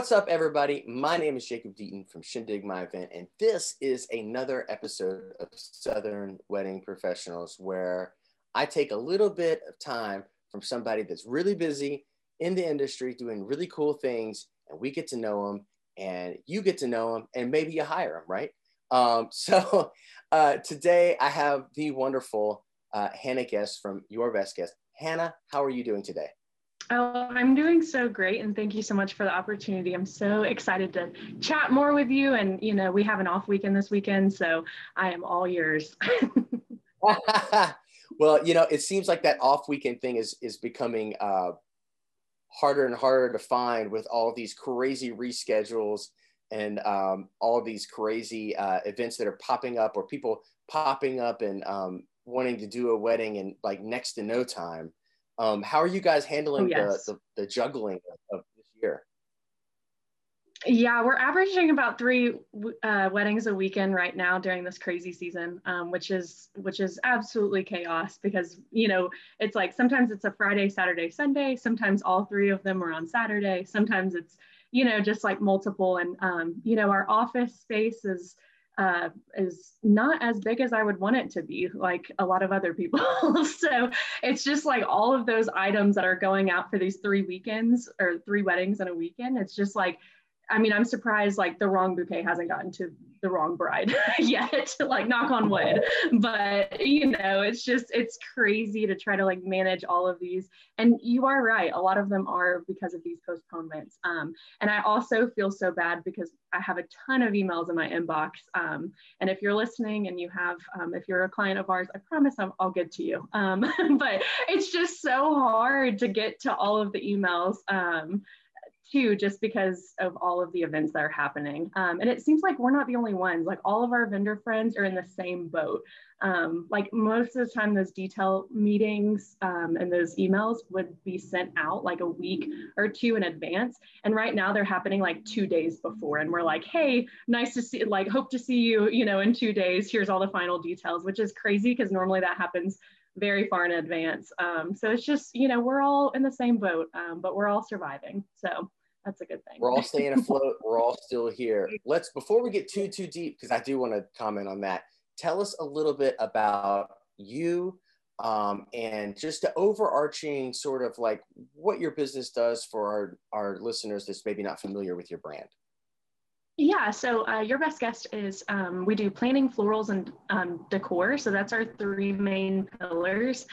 What's up, everybody? My name is Jacob Deaton from Shindig My Event, and this is another episode of Southern Wedding Professionals where I take a little bit of time from somebody that's really busy in the industry doing really cool things, and we get to know them, and you get to know them, and maybe you hire them, right? Um, so uh, today I have the wonderful uh, Hannah Guest from Your Best Guest. Hannah, how are you doing today? Oh, I'm doing so great, and thank you so much for the opportunity. I'm so excited to chat more with you. And you know, we have an off weekend this weekend, so I am all yours. well, you know, it seems like that off weekend thing is is becoming uh, harder and harder to find with all these crazy reschedules and um, all these crazy uh, events that are popping up, or people popping up and um, wanting to do a wedding in like next to no time. Um, how are you guys handling oh, yes. the, the, the, juggling of, of, this year? Yeah, we're averaging about three uh, weddings a weekend right now during this crazy season, um, which is which is absolutely chaos because you know it's like sometimes it's a Friday, Saturday, Sunday. Sometimes all three of them are on Saturday. Sometimes it's you know just like multiple, and um, you know our office space is uh, is not as big as I would want it to be, like a lot of other people. so it's just like all of those items that are going out for these three weekends or three weddings in a weekend. It's just like I mean, I'm surprised like the wrong bouquet hasn't gotten to the wrong bride yet, like knock on wood. But you know, it's just it's crazy to try to like manage all of these. And you are right, a lot of them are because of these postponements. Um, and I also feel so bad because I have a ton of emails in my inbox. Um, and if you're listening and you have, um, if you're a client of ours, I promise i will get to you. Um, but it's just so hard to get to all of the emails. Too, just because of all of the events that are happening. Um, and it seems like we're not the only ones. Like all of our vendor friends are in the same boat. Um, like most of the time, those detail meetings um, and those emails would be sent out like a week or two in advance. And right now, they're happening like two days before. And we're like, hey, nice to see, like, hope to see you, you know, in two days. Here's all the final details, which is crazy because normally that happens very far in advance. Um, so it's just, you know, we're all in the same boat, um, but we're all surviving. So that's a good thing. We're all staying afloat. We're all still here. Let's before we get too too deep, because I do want to comment on that. Tell us a little bit about you um, and just the overarching sort of like what your business does for our, our listeners that's maybe not familiar with your brand. Yeah, so uh, your best guest is um, we do planning, florals, and um, decor. So that's our three main pillars.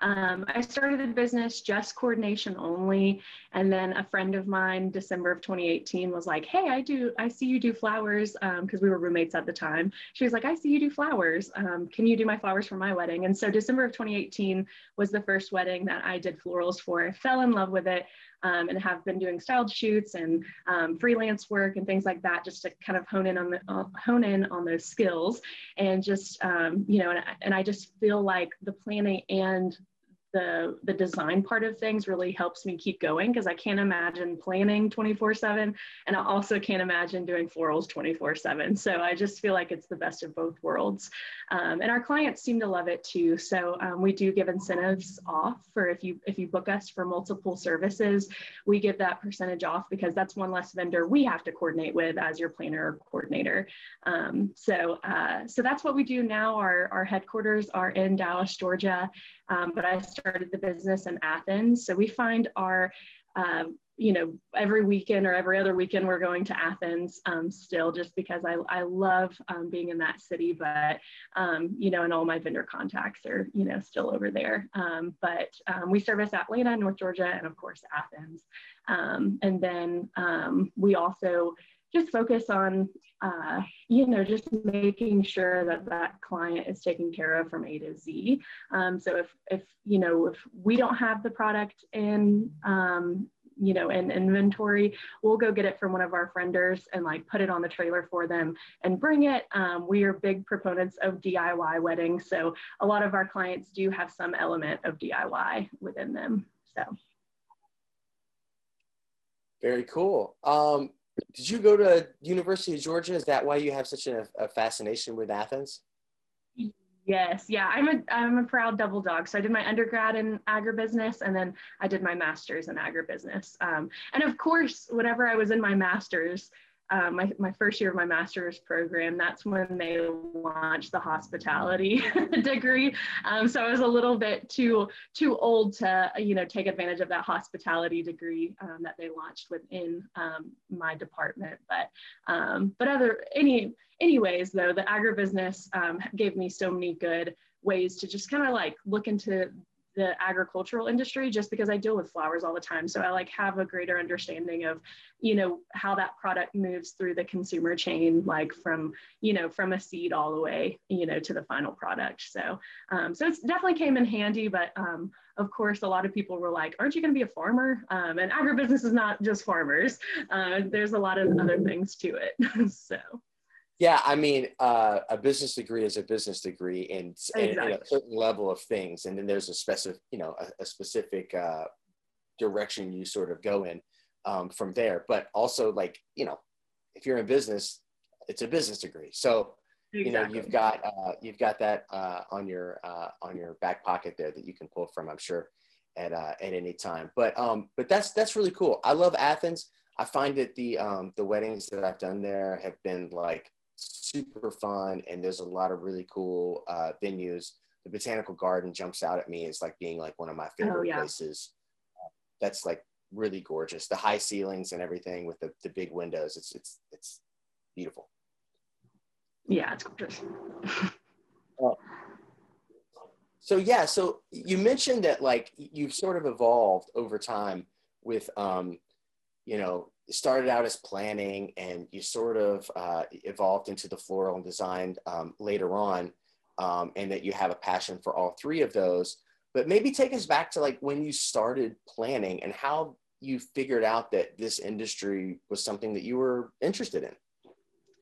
Um, I started the business just coordination only. And then a friend of mine, December of 2018, was like, Hey, I do, I see you do flowers. Um, cause we were roommates at the time. She was like, I see you do flowers. Um, can you do my flowers for my wedding? And so December of 2018 was the first wedding that I did florals for. I fell in love with it. Um, and have been doing styled shoots and um, freelance work and things like that, just to kind of hone in on the uh, hone in on those skills, and just um, you know, and, and I just feel like the planning and the the design part of things really helps me keep going because I can't imagine planning 24 7 and I also can't imagine doing florals 24 7 so I just feel like it's the best of both worlds. Um, and our clients seem to love it too. So um, we do give incentives off for if you if you book us for multiple services we give that percentage off because that's one less vendor we have to coordinate with as your planner or coordinator. Um, so uh, so that's what we do now. Our our headquarters are in Dallas Georgia um, but I started the business in Athens. So we find our, um, you know, every weekend or every other weekend we're going to Athens um, still just because I, I love um, being in that city, but, um, you know, and all my vendor contacts are, you know, still over there. Um, but we service Atlanta, North Georgia, and of course Athens. and then we also just focus on uh, you know just making sure that that client is taken care of from a to z. Um, so if if you know if we don't have the product in um, you know in inventory we'll go get it from one of our frienders and like put it on the trailer for them and bring it. Um, we are big proponents of diy weddings so a lot of our clients do have some element of diy within them so. Very cool. Um, did you go to University of Georgia? Is that why you have such a, a fascination with Athens? Yes, yeah, I'm a I'm a proud double dog. So I did my undergrad in agribusiness, and then I did my master's in agribusiness. Um, and of course, whenever I was in my master's, um, my, my first year of my master's program, that's when they launched the hospitality degree. Um, so I was a little bit too too old to you know take advantage of that hospitality degree um, that they launched within um, my department. But um, but other any anyways, though, the agribusiness um, gave me so many good ways to just kind of like look into the agricultural industry just because I deal with flowers all the time. So I like have a greater understanding of, you know, how that product moves through the consumer chain, like from, you know, from a seed all the way, you know, to the final product. So, um, so it's definitely came in handy, but um, of course, a lot of people were like, aren't you going to be a farmer? Um, and agribusiness is not just farmers. Uh, there's a lot of other things to it. so. Yeah, I mean, uh, a business degree is a business degree in, exactly. a certain level of things, and then there's a specific, you know, a, a specific uh, direction you sort of go in um, from there. But also, like, you know, if you're in business, it's a business degree, so exactly. you know you've got uh, you've got that uh, on your uh, on your back pocket there that you can pull from. I'm sure at uh, at any time. But um, but that's that's really cool. I love Athens. I find that the um, the weddings that I've done there have been like super fun and there's a lot of really cool uh, venues. The botanical garden jumps out at me as like being like one of my oh, favorite oh, yeah. places. That's like really gorgeous. The high ceilings and everything with the, the big windows it's it's it's beautiful. Yeah it's gorgeous. Uh, so yeah so you mentioned that like you've sort of evolved over time with um you know started out as planning and you sort of uh, evolved into the floral and design um, later on um, and that you have a passion for all three of those. But maybe take us back to like when you started planning and how you figured out that this industry was something that you were interested in.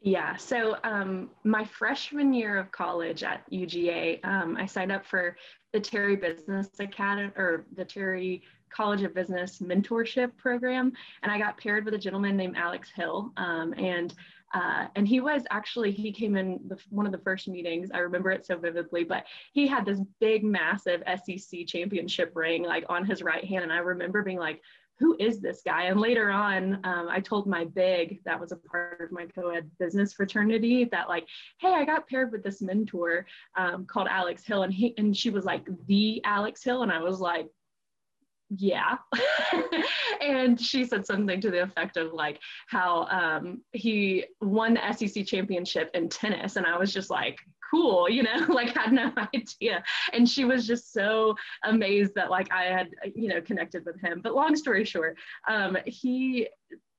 Yeah, so um, my freshman year of college at UGA, um, I signed up for the Terry Business Academy or the Terry College of Business mentorship program, and I got paired with a gentleman named Alex Hill, um, and uh, and he was actually he came in the, one of the first meetings. I remember it so vividly, but he had this big, massive SEC championship ring like on his right hand, and I remember being like, who is this guy? And later on, um, I told my big, that was a part of my co-ed business fraternity, that like, hey, I got paired with this mentor um, called Alex Hill, and he and she was like the Alex Hill, and I was like, yeah. And she said something to the effect of like how um, he won the sec championship in tennis and i was just like cool you know like had no idea. And she was just so amazed that like i had you know connected with him. But long story short um, he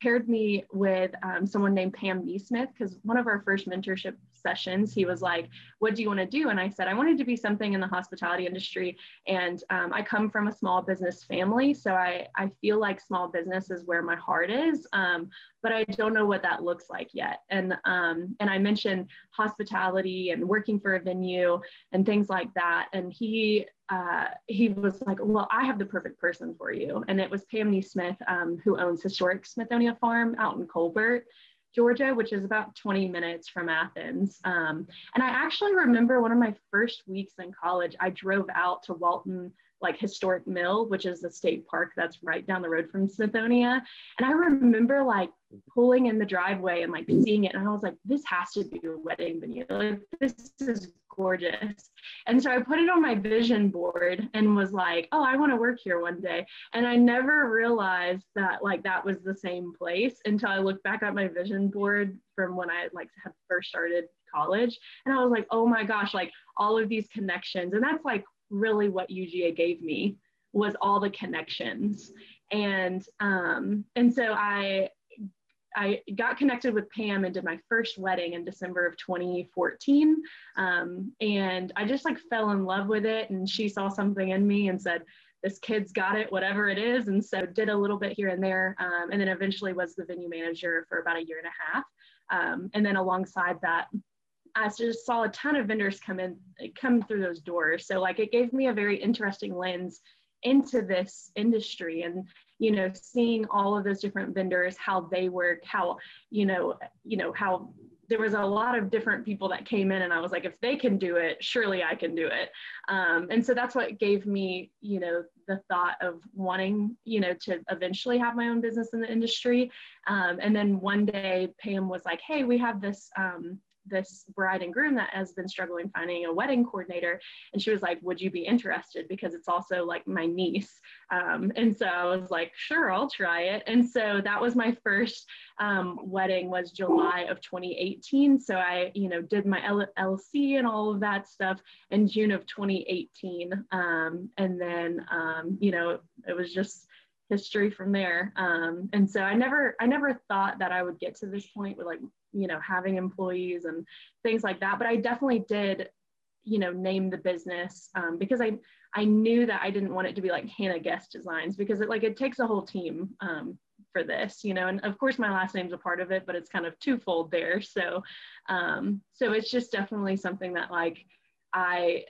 paired me with um, someone named pam neesmith because one of our first mentorship sessions, he was like, What do you want to do? And I said, I wanted to be something in the hospitality industry. And um, I come from a small business family. So I, I feel like small business is where my heart is. Um, but I don't know what that looks like yet. And, um, and I mentioned hospitality and working for a venue and things like that. And he, uh, he was like, well, I have the perfect person for you. And it was Pam Neesmith, um, who owns Historic Smithonia Farm out in Colbert. Georgia, which is about 20 minutes from Athens. Um, and I actually remember one of my first weeks in college, I drove out to Watson like historic mill which is the state park that's right down the road from smithonia and i remember like pulling in the driveway and like seeing it and i was like this has to be a wedding venue like this is gorgeous. And so I put it on my vision board and was like, oh, I want to work here one day. And I never realized that like that was the same place until I looked back at my vision board from when I like had first started college. And I was like, oh my gosh, like all of these connections. And that's like really what UGA gave me was all the connections. And um, and so I I got connected with Pam and did my first wedding in December of 2014. Um, and I just like fell in love with it. And she saw something in me and said, this kid's got it, whatever it is. And so did a little bit here and there. Um, and then eventually was the venue manager for about a year and a half. Um, and then alongside that, I just saw a ton of vendors come in, come through those doors. So like it gave me a very interesting lens into this industry and you know seeing all of those different vendors how they work how you know you know how there was a lot of different people that came in and i was like if they can do it surely i can do it um, and so that's what gave me you know the thought of wanting you know to eventually have my own business in the industry um, and then one day pam was like hey we have this um, this bride and groom that has been struggling finding a wedding coordinator. And she was like would you be interested? Because it's also like my niece. Um, and so i was like sure i'll try it. And so that was my first um, wedding was july of 2018 so i you know did my llc and all of that stuff in june of 2018 um, and then um, you know it was just history from there. Um, and so i never i never thought that i would get to this point with like you know having employees and things like that. But i definitely did you know name the business um, because i i knew that i didn't want it to be like hannah guest designs because it like it takes a whole team um, for this you know and of course my last name's a part of it but it's kind of twofold there. So um, so it's just definitely something that like i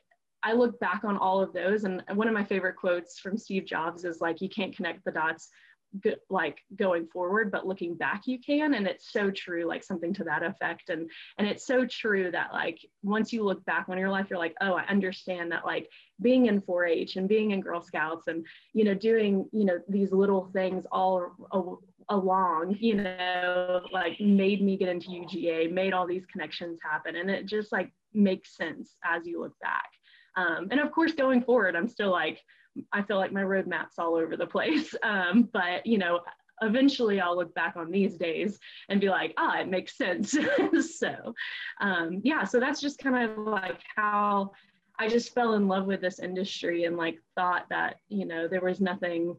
I look back on all of those, and one of my favorite quotes from Steve Jobs is like, "You can't connect the dots go, like going forward but looking back you can and it's so true like something to that effect and and it's so true that like once you look back on your life you're like oh i understand that like being in 4-h and being in girl scouts and you know doing you know these little things all along you know like made me get into uga made all these connections happen and it just like makes sense as you look back. Um, and of course going forward i'm still like I feel like my roadmap's all over the place. Um, but you know, eventually I'll look back on these days and be like, ah, it makes sense. so um, yeah, so that's just kind of like how I just fell in love with this industry and like thought that, you know, there was nothing,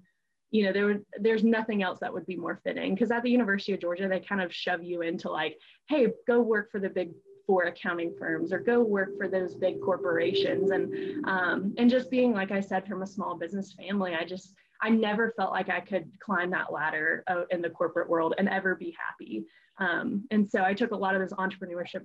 you know, there would there's nothing else that would be more fitting. Cause at the University of Georgia, they kind of shove you into like, hey, go work for the big four accounting firms or go work for those big corporations. And um, and just being like i said from a small business family i just i never felt like i could climb that ladder uh, in the corporate world and ever be happy. Um, and so i took a lot of those entrepreneurship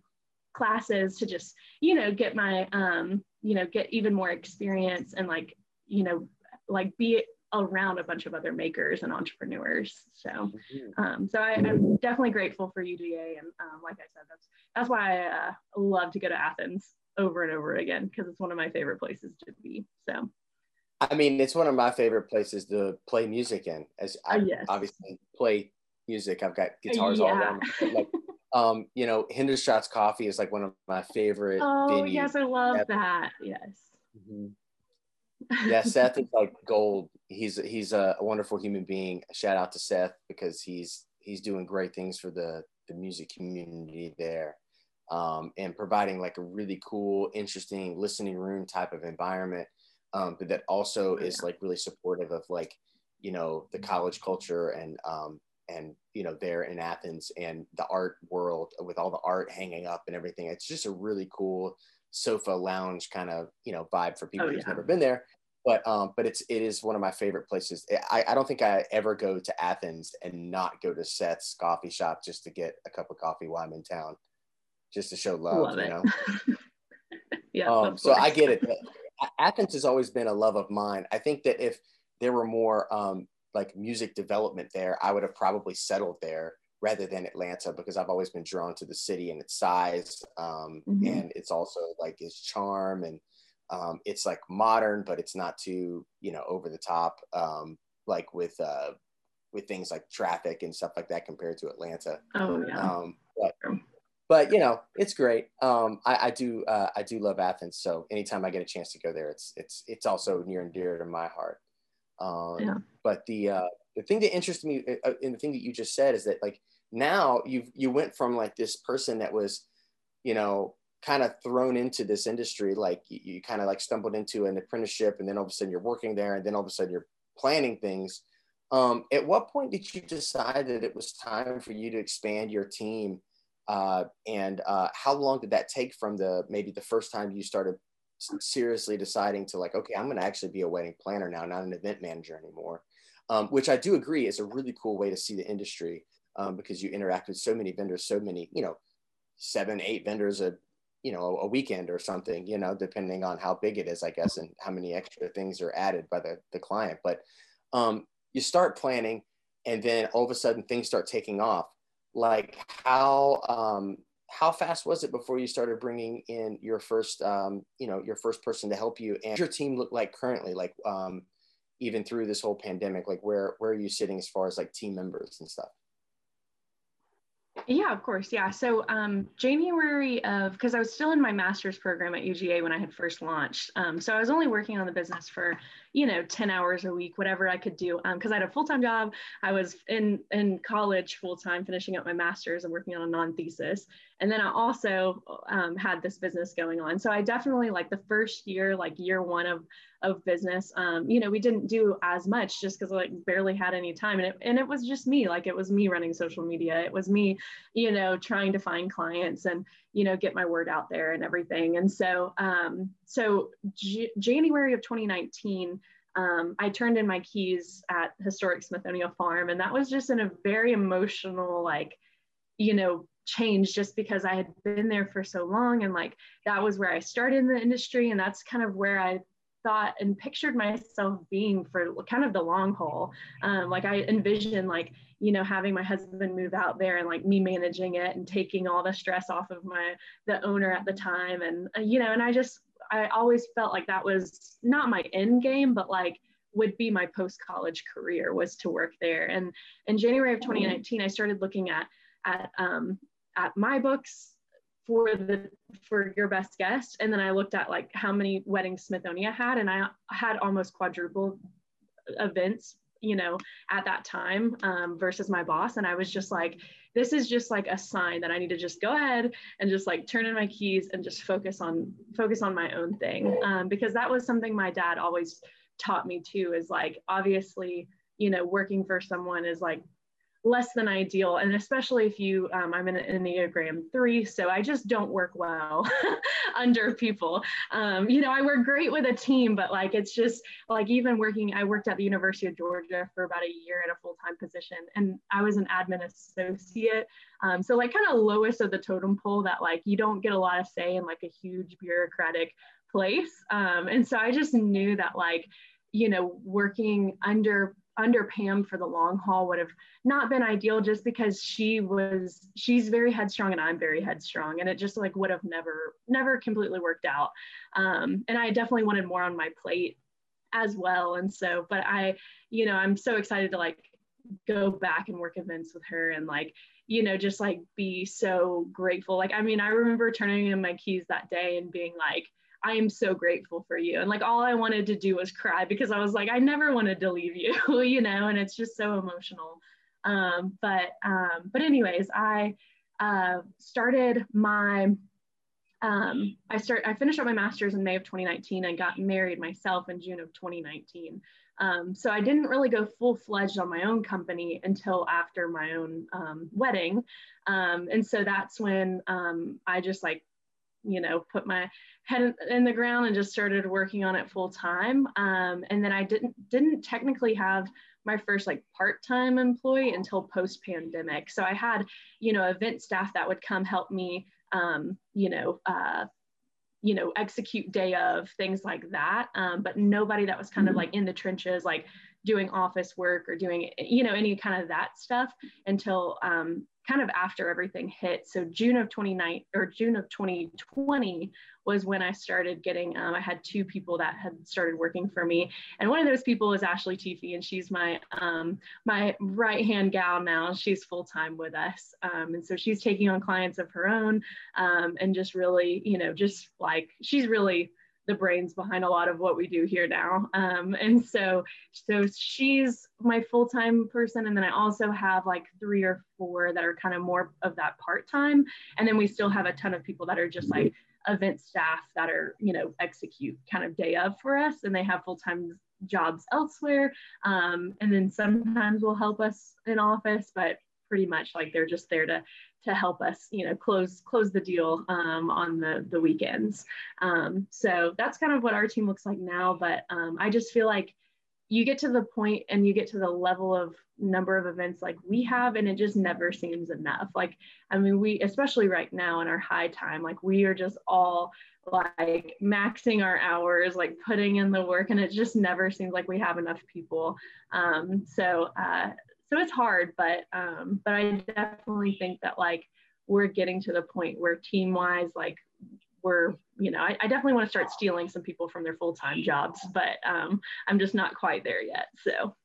classes to just you know get my um, you know get even more experience and like you know like be around a bunch of other makers and entrepreneurs. So, mm-hmm. um, so I, am definitely grateful for UGA, and um, like I said, that's that's why I uh, love to go to Athens over and over again because it's one of my favorite places to be. So, I mean, it's one of my favorite places to play music in. As I uh, yes. obviously play music, I've got guitars yeah. all around. Like, um, you know, Hendershot's Coffee is like one of my favorite. Oh venues yes, I love ever. that. Yes. Mm-hmm yeah, Seth is like gold. He's he's a, wonderful human being. Shout out to Seth because he's he's doing great things for the the music community there, um, and providing like a really cool, interesting listening room type of environment, um, but that also is like really supportive of like you know the college culture and um, and you know there in Athens and the art world with all the art hanging up and everything. It's just a really cool sofa lounge kind of you know vibe for people oh, who's never been there. But um but it's it is one of my favorite places. I, I don't think i ever go to athens and not go to seth's coffee shop just to get a cup of coffee while i'm in town just to show love, love you know? Yeah um, so i get it athens has always been a love of mine. I think that if there were more um like music development there i would have probably settled there rather than Atlanta because I've always been drawn to the city and its size. Um, mm-hmm. And it's also like its charm and um, it's like modern, but it's not too, you know, over the top, um, like with, uh, with things like traffic and stuff like that compared to Atlanta. Oh yeah. Um, but, but you know, it's great. Um, I, I do, uh, I do love Athens. So anytime I get a chance to go there, it's, it's, it's also near and dear to my heart. Um, yeah. But the, uh, the thing that interests me uh, uh, in the thing that you just said is that like now you you went from like this person that was you know kind of thrown into this industry like you, you kind of like stumbled into an apprenticeship and then all of a sudden you're working there and then all of a sudden you're planning things. Um, at what point did you decide that it was time for you to expand your team? Uh, and uh, how long did that take from the maybe the first time you started seriously deciding to like okay i'm going to actually be a wedding planner now not an event manager anymore um, which i do agree is a really cool way to see the industry um, because you interact with so many vendors, so many, you know, seven, eight vendors a, you know, a weekend or something, you know, depending on how big it is, I guess, and how many extra things are added by the, the client. But um, you start planning and then all of a sudden things start taking off. Like how, um, how fast was it before you started bringing in your first um, you know your first person to help you and your team look like currently like um, even through this whole pandemic like where where are you sitting as far as like team members and stuff yeah, of course. Yeah. So um, January of, because I was still in my master's program at UGA when I had first launched. Um, so I was only working on the business for, you know, 10 hours a week, whatever I could do. Because um, I had a full time job. I was in, in college full time, finishing up my master's and working on a non thesis. And then I also um, had this business going on. So I definitely like the first year, like year one of of business um, you know we didn't do as much just because like barely had any time and it, and it was just me like it was me running social media it was me you know trying to find clients and you know get my word out there and everything and so um, so J- january of 2019 um, I turned in my keys at historic Smithonia Farm, and that was just in a very emotional, like, you know, change just because I had been there for so long. And like, that was where I started in the industry. And that's kind of where I thought and pictured myself being for kind of the long haul. Um, like I envisioned like, you know, having my husband move out there and like me managing it and taking all the stress off of my, the owner at the time. And, uh, you know, and I just, I always felt like that was not my end game, but like would be my post college career was to work there. And in January of 2019, I started looking at, at, um, at my books for the for your best guest and then i looked at like how many weddings smithonia had and i had almost quadruple events you know at that time um, versus my boss. And i was just like this is just like a sign that i need to just go ahead and just like turn in my keys and just focus on focus on my own thing. Um, because that was something my dad always taught me too is like obviously you know working for someone is like less than ideal. And especially if you, um, I'm an Enneagram three, so I just don't work well under people. Um, you know, I work great with a team, but like it's just like even working, I worked at the University of Georgia for about a year in a full time position, and I was an admin associate. Um, so, like, kind of lowest of the totem pole that like you don't get a lot of say in like a huge bureaucratic place. Um, and so I just knew that like, you know, working under under Pam for the long haul would have not been ideal just because she was she's very headstrong and I'm very headstrong. And it just like would have never never completely worked out. Um, and I definitely wanted more on my plate as well. And so but I you know I'm so excited to like go back and work events with her and like you know just like be so grateful. Like I mean I remember turning in my keys that day and being like I am so grateful for you. And like all I wanted to do was cry because I was like, I never wanted to leave you, you know, and it's just so emotional. Um, but um, but anyways, I uh, started my um, I start I finished up my master's in May of 2019 and got married myself in June of 2019. Um, so I didn't really go full fledged on my own company until after my own um, wedding. Um, and so that's when um, I just like you know, put my head in the ground and just started working on it full time. Um, and then I didn't didn't technically have my first like part-time employee until post-pandemic. So I had, you know, event staff that would come help me, um, you know, uh, you know, execute day of things like that. Um, but nobody that was kind of like in the trenches, like doing office work or doing, you know, any kind of that stuff until um, kind of after everything hit. So June of 29 or June of 2020 was when I started getting, um, I had two people that had started working for me. And one of those people is Ashley Tiffy and she's my, um, my right hand gal now. She's full-time with us. Um, and so she's taking on clients of her own um, and just really, you know, just like, she's really, the brains behind a lot of what we do here now. Um, and so, so she's my full-time person. And then I also have like three or four that are kind of more of that part-time. And then we still have a ton of people that are just like event staff that are, you know, execute kind of day of for us. And they have full-time jobs elsewhere. Um, and then sometimes will help us in office, but pretty much like they're just there to to help us, you know, close close the deal um, on the the weekends. Um, so that's kind of what our team looks like now. But um, I just feel like you get to the point and you get to the level of number of events like we have, and it just never seems enough. Like I mean, we especially right now in our high time, like we are just all like maxing our hours, like putting in the work, and it just never seems like we have enough people. Um, so uh, so it's hard but um, but i definitely think that like we're getting to the point where team wise, like we're, you know, I, I definitely want to start stealing some people from their full time jobs, but um, I'm just not quite there yet. So.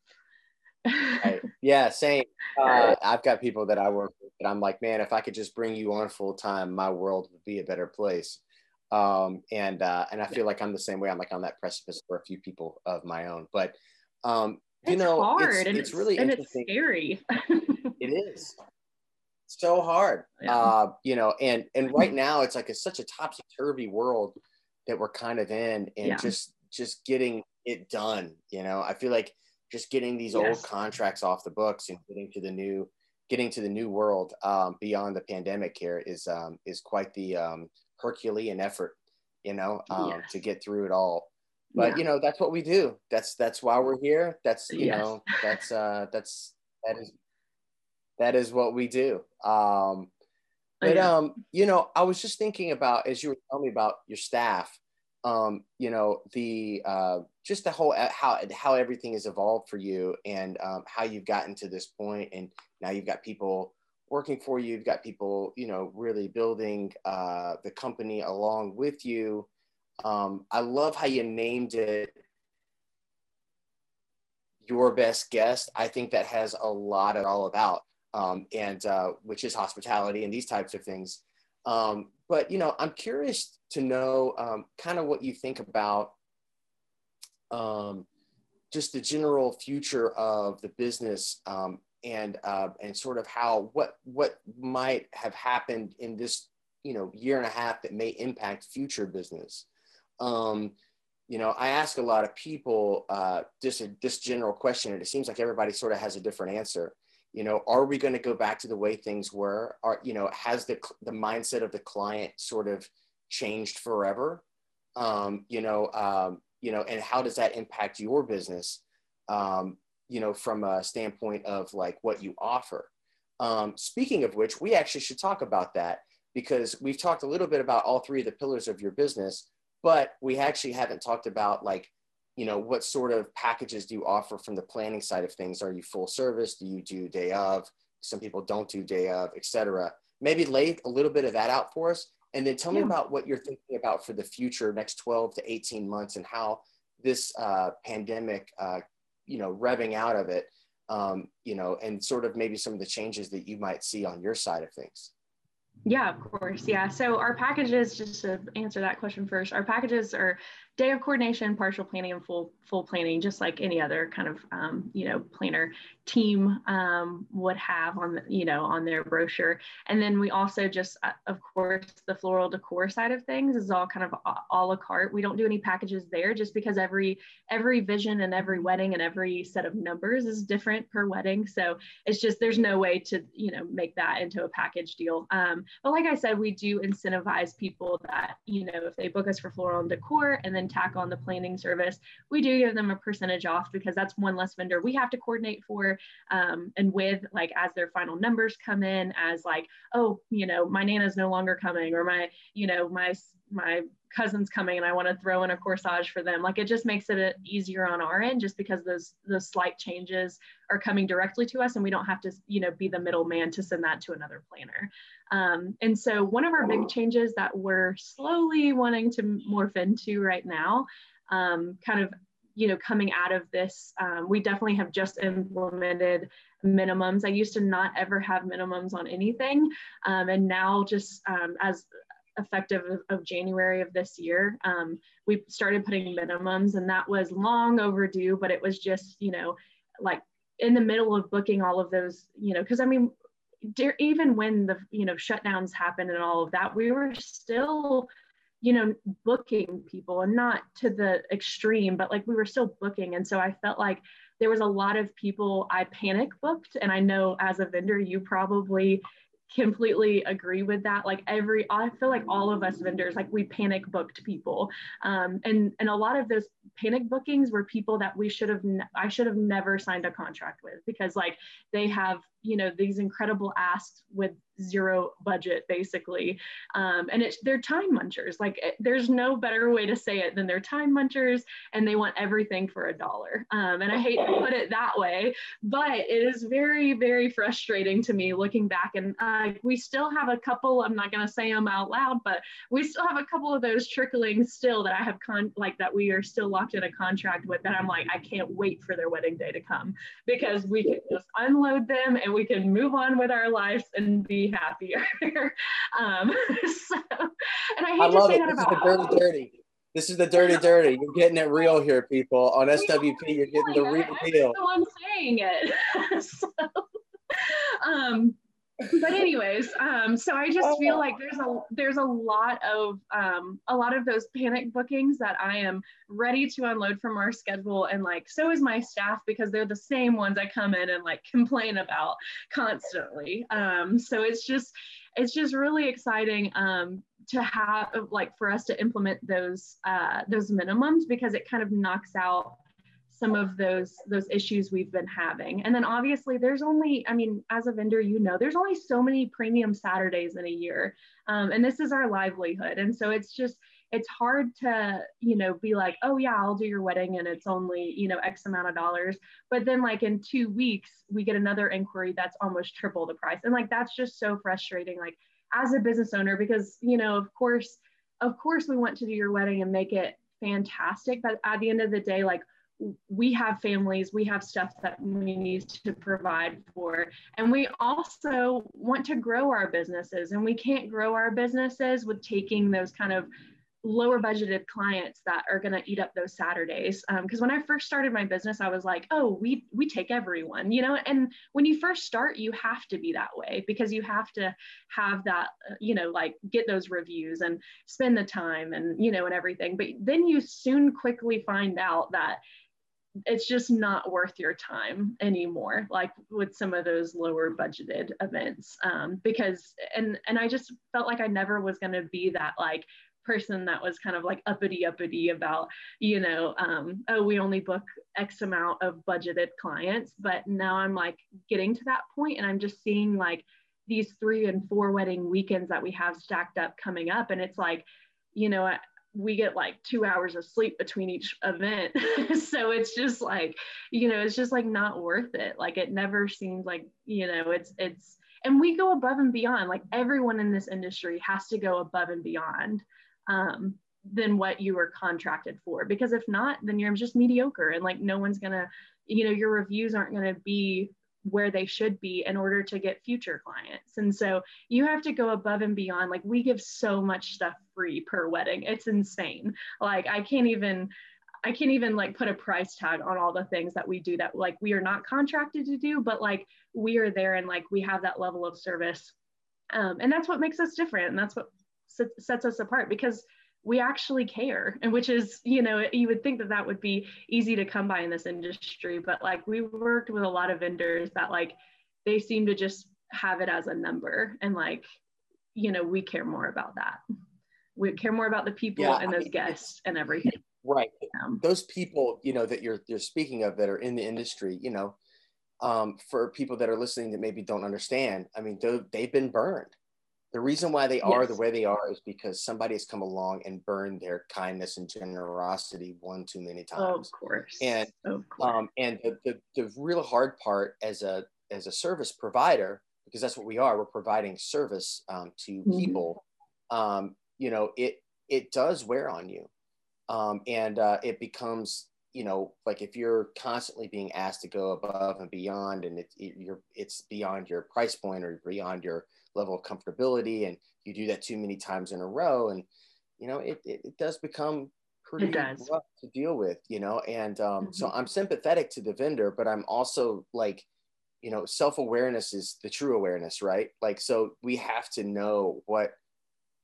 right. Yeah, same. Uh, I've got people that I work with, and I'm like, man, if I could just bring you on full time, my world would be a better place. Um, and uh, and I feel like I'm the same way. I'm like on that precipice for a few people of my own, but um, you it's know, hard it's, and it's really and interesting. it's scary. it is so hard, Yeah. uh, you know, and and right now it's like it's such a topsy turvy world that we're kind of in, and Yeah. just just getting it done. You know, I feel like just getting these old contracts off the books and getting to the new getting to the new world um, beyond the pandemic here is um, is quite the um, Herculean effort, you know, um, Yes. to get through it all. But Yeah. you know, that's what we do. That's that's why we're here. That's you Yes. know, that's uh, that's that is that is what we do. Um, but um, you know, I was just thinking about as you were telling me about your staff. Um, you know, the uh, just the whole uh, how how everything has evolved for you and um, how you've gotten to this point, and now you've got people working for you. You've got people, you know, really building uh, the company along with you. Um, I love how you named it your best guest. I think that has a lot of all about, um, and uh, which is hospitality and these types of things. Um, but you know, I'm curious to know um, kind of what you think about um, just the general future of the business um, and uh, and sort of how what what might have happened in this you know year and a half that may impact future business. Um, you know, I ask a lot of people uh, just a, this general question, and it seems like everybody sort of has a different answer. You know, are we going to go back to the way things were? Are you know, has the the mindset of the client sort of changed forever? Um, you know, um, you know, and how does that impact your business? Um, you know, from a standpoint of like what you offer. Um, speaking of which, we actually should talk about that because we've talked a little bit about all three of the pillars of your business, but we actually haven't talked about like, you know, what sort of packages do you offer from the planning side of things? Are you full service? Do you do day of? Some people don't do day of, et cetera. Maybe lay a little bit of that out for us. And then tell me about what you're thinking about for the future, next 12 to 18 months, and how this uh, pandemic, uh, you know, revving out of it, um, you know, and sort of maybe some of the changes that you might see on your side of things. Yeah, of course. Yeah. So our packages, just to answer that question first, our packages are day of coordination, partial planning, and full full planning, just like any other kind of um, you know planner team um, would have on the, you know on their brochure. And then we also just, uh, of course, the floral decor side of things is all kind of a, la carte. We don't do any packages there, just because every every vision and every wedding and every set of numbers is different per wedding. So it's just there's no way to you know make that into a package deal. Um, but like I said, we do incentivize people that you know if they book us for floral and decor and then tack on the planning service, we do give them a percentage off because that's one less vendor we have to coordinate for um, and with like as their final numbers come in as like oh you know my nana's no longer coming or my you know my my cousin's coming and I want to throw in a corsage for them. Like it just makes it easier on our end just because those those slight changes are coming directly to us and we don't have to, you know, be the middleman to send that to another planner. Um, and so one of our big changes that we're slowly wanting to morph into right now, um, kind of, you know, coming out of this, um, we definitely have just implemented minimums. I used to not ever have minimums on anything. Um, and now just um, as effective of, January of this year, um, we started putting minimums and that was long overdue, but it was just, you know, like in the middle of booking all of those, you know, because I mean, dear, even when the, you know, shutdowns happened and all of that, we were still, you know, booking people and not to the extreme, but like we were still booking. And so I felt like there was a lot of people I panic booked. And I know as a vendor, you probably completely agree with that like every i feel like all of us vendors like we panic booked people um, and and a lot of those panic bookings were people that we should have i should have never signed a contract with because like they have you know these incredible asks with zero budget basically. Um, and it's they're time munchers. Like it, there's no better way to say it than they're time munchers and they want everything for a dollar. Um, and i hate to put it that way but it is very very frustrating to me looking back. And uh, we still have a couple i'm not going to say them out loud but we still have a couple of those trickling still that i have con like that we are still locked in a contract with that i'm like i can't wait for their wedding day to come because we can just unload them and we can move on with our lives and be happier. um, so, and I hate I to say it. that this about is the dirty, dirty. This is the dirty, dirty. You're getting it real here, people. On SWP, you're getting the real deal. I'm saying it. so, um, but anyways um, so i just feel like there's a there's a lot of um, a lot of those panic bookings that i am ready to unload from our schedule. And like so is my staff because they're the same ones i come in and like complain about constantly. Um, so it's just it's just really exciting um, to have like for us to implement those uh, those minimums because it kind of knocks out some of those those issues we've been having. And then obviously there's only i mean as a vendor you know there's only so many premium saturdays in a year. Um, and this is our livelihood. And so it's just it's hard to you know be like oh yeah i'll do your wedding and it's only you know x amount of dollars. But then like in two weeks we get another inquiry that's almost triple the price. And like that's just so frustrating like as a business owner because you know of course of course we want to do your wedding and make it fantastic. But at the end of the day like we have families, we have stuff that we need to provide for. And we also want to grow our businesses, and we can't grow our businesses with taking those kind of lower budgeted clients that are going to eat up those saturdays. Because um, when i first started my business i was like oh we we take everyone you know? And when you first start you have to be that way because you have to have that uh, you know like get those reviews and spend the time and you know and everything. But then you soon quickly find out that it's just not worth your time anymore like with some of those lower budgeted events um, because and and i just felt like i never was going to be that like person that was kind of like uppity uppity about you know um, oh we only book x amount of budgeted clients but now i'm like getting to that point and i'm just seeing like these three and four wedding weekends that we have stacked up coming up. And it's like you know we get like two hours of sleep between each event. so it's just like, you know, it's just like not worth it. Like it never seems like, you know, it's, it's, and we go above and beyond. Like everyone in this industry has to go above and beyond um, than what you were contracted for. Because if not, then you're just mediocre and like no one's gonna, you know, your reviews aren't gonna be where they should be in order to get future clients. And so you have to go above and beyond. Like we give so much stuff free per wedding. It's insane. Like I can't even I can't even like put a price tag on all the things that we do that like we are not contracted to do, but like we are there and like we have that level of service. Um, and that's what makes us different. And that's what sets us apart because we actually care. And which is you know you would think that that would be easy to come by in this industry but like we worked with a lot of vendors that like they seem to just have it as a number and like you know we care more about that. We care more about the people yeah, and those I mean, guests and everything. Right. Um, those people you know that you're you're speaking of that are in the industry you know um, for people that are listening that maybe don't understand i mean they've been burned the reason why they are yes. the way they are is because somebody has come along and burned their kindness and generosity one too many times. of course. And of course. um, and the, the, the real hard part as a as a service provider, because that's what we are, we're providing service um, to mm-hmm. people. Um, you know, it it does wear on you, um, and uh, it becomes you know like if you're constantly being asked to go above and beyond, and it, it you're it's beyond your price point or beyond your level of comfortability and you do that too many times in a row and you know it, it, it does become pretty rough to deal with you know and um, mm-hmm. so i'm sympathetic to the vendor but i'm also like you know self-awareness is the true awareness right like so we have to know what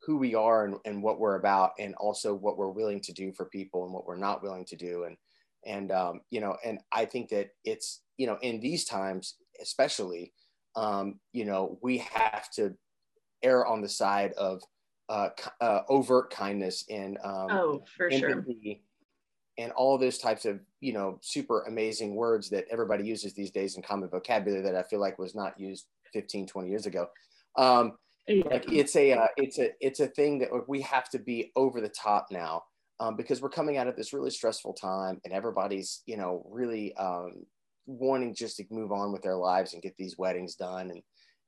who we are and, and what we're about and also what we're willing to do for people and what we're not willing to do and and um, you know and i think that it's you know in these times especially um, you know, we have to err on the side of uh, uh, overt kindness and um, oh, for sure. and all those types of you know super amazing words that everybody uses these days in common vocabulary that I feel like was not used 15, 20 years ago. Um, yeah. Like it's a uh, it's a it's a thing that we have to be over the top now um, because we're coming out of this really stressful time and everybody's you know really um, wanting just to move on with their lives and get these weddings done and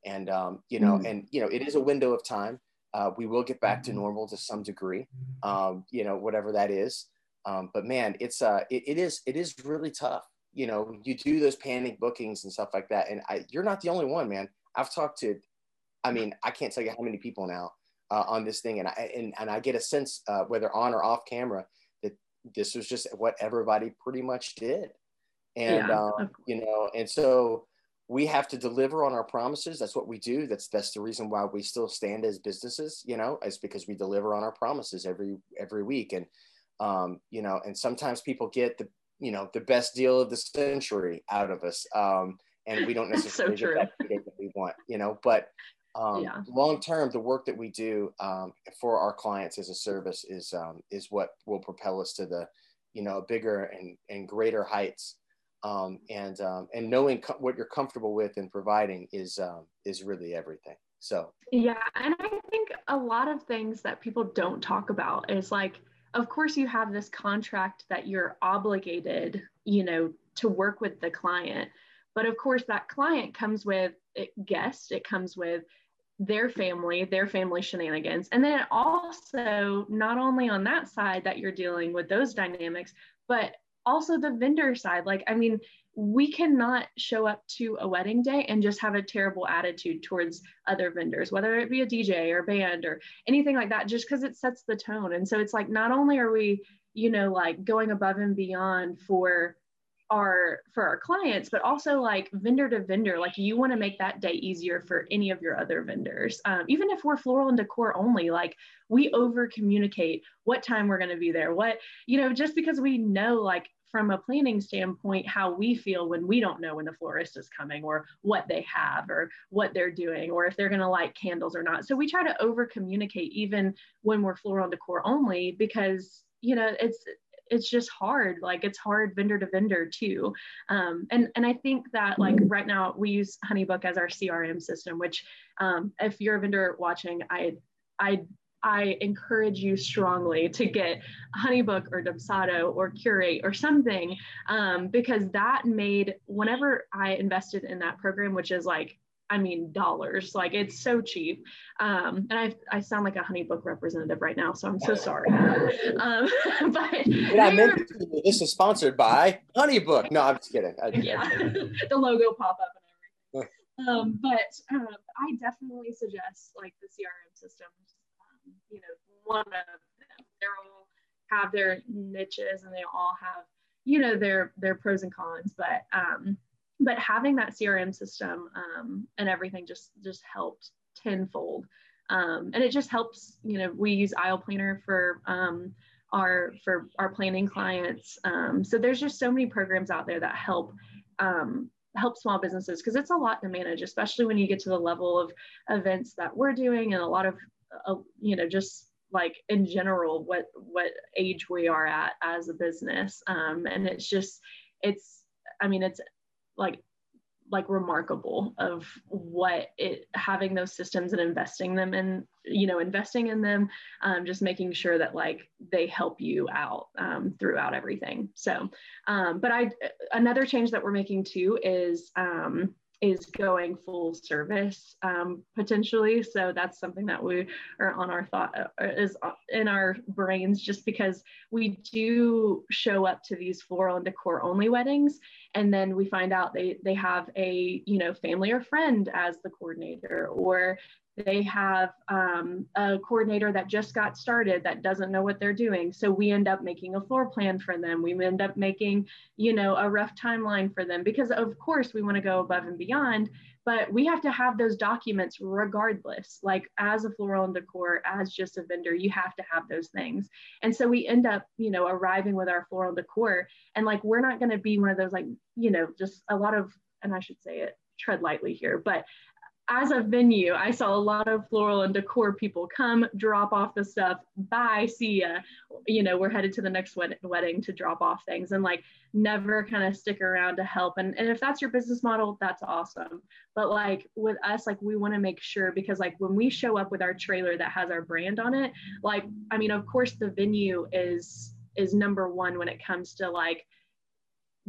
and um, you know mm-hmm. and you know it is a window of time. Uh, we will get back to mm-hmm. normal to some degree, um, you know whatever that is. Um, but man, it's uh it, it is it is really tough. You know, you do those panic bookings and stuff like that, and I, you're not the only one, man. I've talked to I mean, I can't tell you how many people now uh, on this thing, and I and, and I get a sense uh, whether on or off camera that this was just what everybody pretty much did, and yeah. um, you know, and so we have to deliver on our promises. That's what we do. That's that's the reason why we still stand as businesses. You know, is because we deliver on our promises every every week, and um, you know, and sometimes people get the you know the best deal of the century out of us. Um, and we don't necessarily so get that that we want, you know. But um, yeah. long term the work that we do um, for our clients as a service is um, is what will propel us to the you know bigger and, and greater heights um, and um, and knowing co- what you're comfortable with and providing is um, is really everything so yeah and i think a lot of things that people don't talk about is like of course you have this contract that you're obligated you know to work with the client but of course that client comes with guests it comes with their family, their family shenanigans. And then also, not only on that side that you're dealing with those dynamics, but also the vendor side. Like, I mean, we cannot show up to a wedding day and just have a terrible attitude towards other vendors, whether it be a DJ or band or anything like that, just because it sets the tone. And so it's like, not only are we, you know, like going above and beyond for our for our clients but also like vendor to vendor like you want to make that day easier for any of your other vendors um, even if we're floral and decor only like we over communicate what time we're going to be there what you know just because we know like from a planning standpoint how we feel when we don't know when the florist is coming or what they have or what they're doing or if they're going to light candles or not. So we try to over communicate even when we're floral decor only because you know it's it's just hard. Like it's hard vendor to vendor too. Um, and and i think that like mm-hmm. right now we use honeybook as our crm system which um, if you're a vendor watching i i I encourage you strongly to get Honeybook or Dubsado or Curate or something um, because that made whenever I invested in that program, which is like I mean, dollars. Like it's so cheap. Um, and I, I sound like a honeybook representative right now, so I'm so sorry. um, but yeah, meant this is sponsored by Honeybook. No, I'm just kidding. I, yeah, the logo pop up and everything. um, but um, I definitely suggest like the CRM systems. You know, one of them. They all have their niches and they all have, you know, their their pros and cons. But um, but having that crm system um, and everything just just helped tenfold um, and it just helps you know we use aisle planner for um, our for our planning clients um, so there's just so many programs out there that help um, help small businesses because it's a lot to manage especially when you get to the level of events that we're doing and a lot of uh, you know just like in general what what age we are at as a business. Um, and it's just it's i mean it's like like remarkable of what it having those systems and investing them in you know investing in them um, just making sure that like they help you out um, throughout everything. So um, but i another change that we're making too is um, is going full service um, potentially. So that's something that we are on our thought uh, is in our brains just because we do show up to these floral and decor only weddings. And then we find out they, they have a, you know, family or friend as the coordinator, or they have um, a coordinator that just got started that doesn't know what they're doing. So we end up making a floor plan for them. We end up making, you know, a rough timeline for them because of course we want to go above and beyond, but we have to have those documents regardless. Like as a floral and decor, as just a vendor, you have to have those things. And so we end up, you know, arriving with our floral and decor and like we're not going to be one of those like, you know, just a lot of, and I should say it, tread lightly here, but as a venue, I saw a lot of floral and decor people come, drop off the stuff, bye, see ya. You know, we're headed to the next wed- wedding to drop off things and like never kind of stick around to help. And, and if that's your business model, that's awesome. But like with us, like we want to make sure because like when we show up with our trailer that has our brand on it, like, I mean, of course, the venue is is number one when it comes to like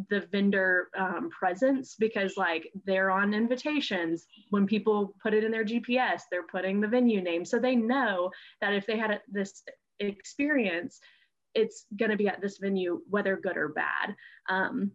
the vendor um, presence because like they're on invitations. When people put it in their gps they're putting the venue name. So they know that if they had a, this experience it's going to be at this venue whether good or bad. Um,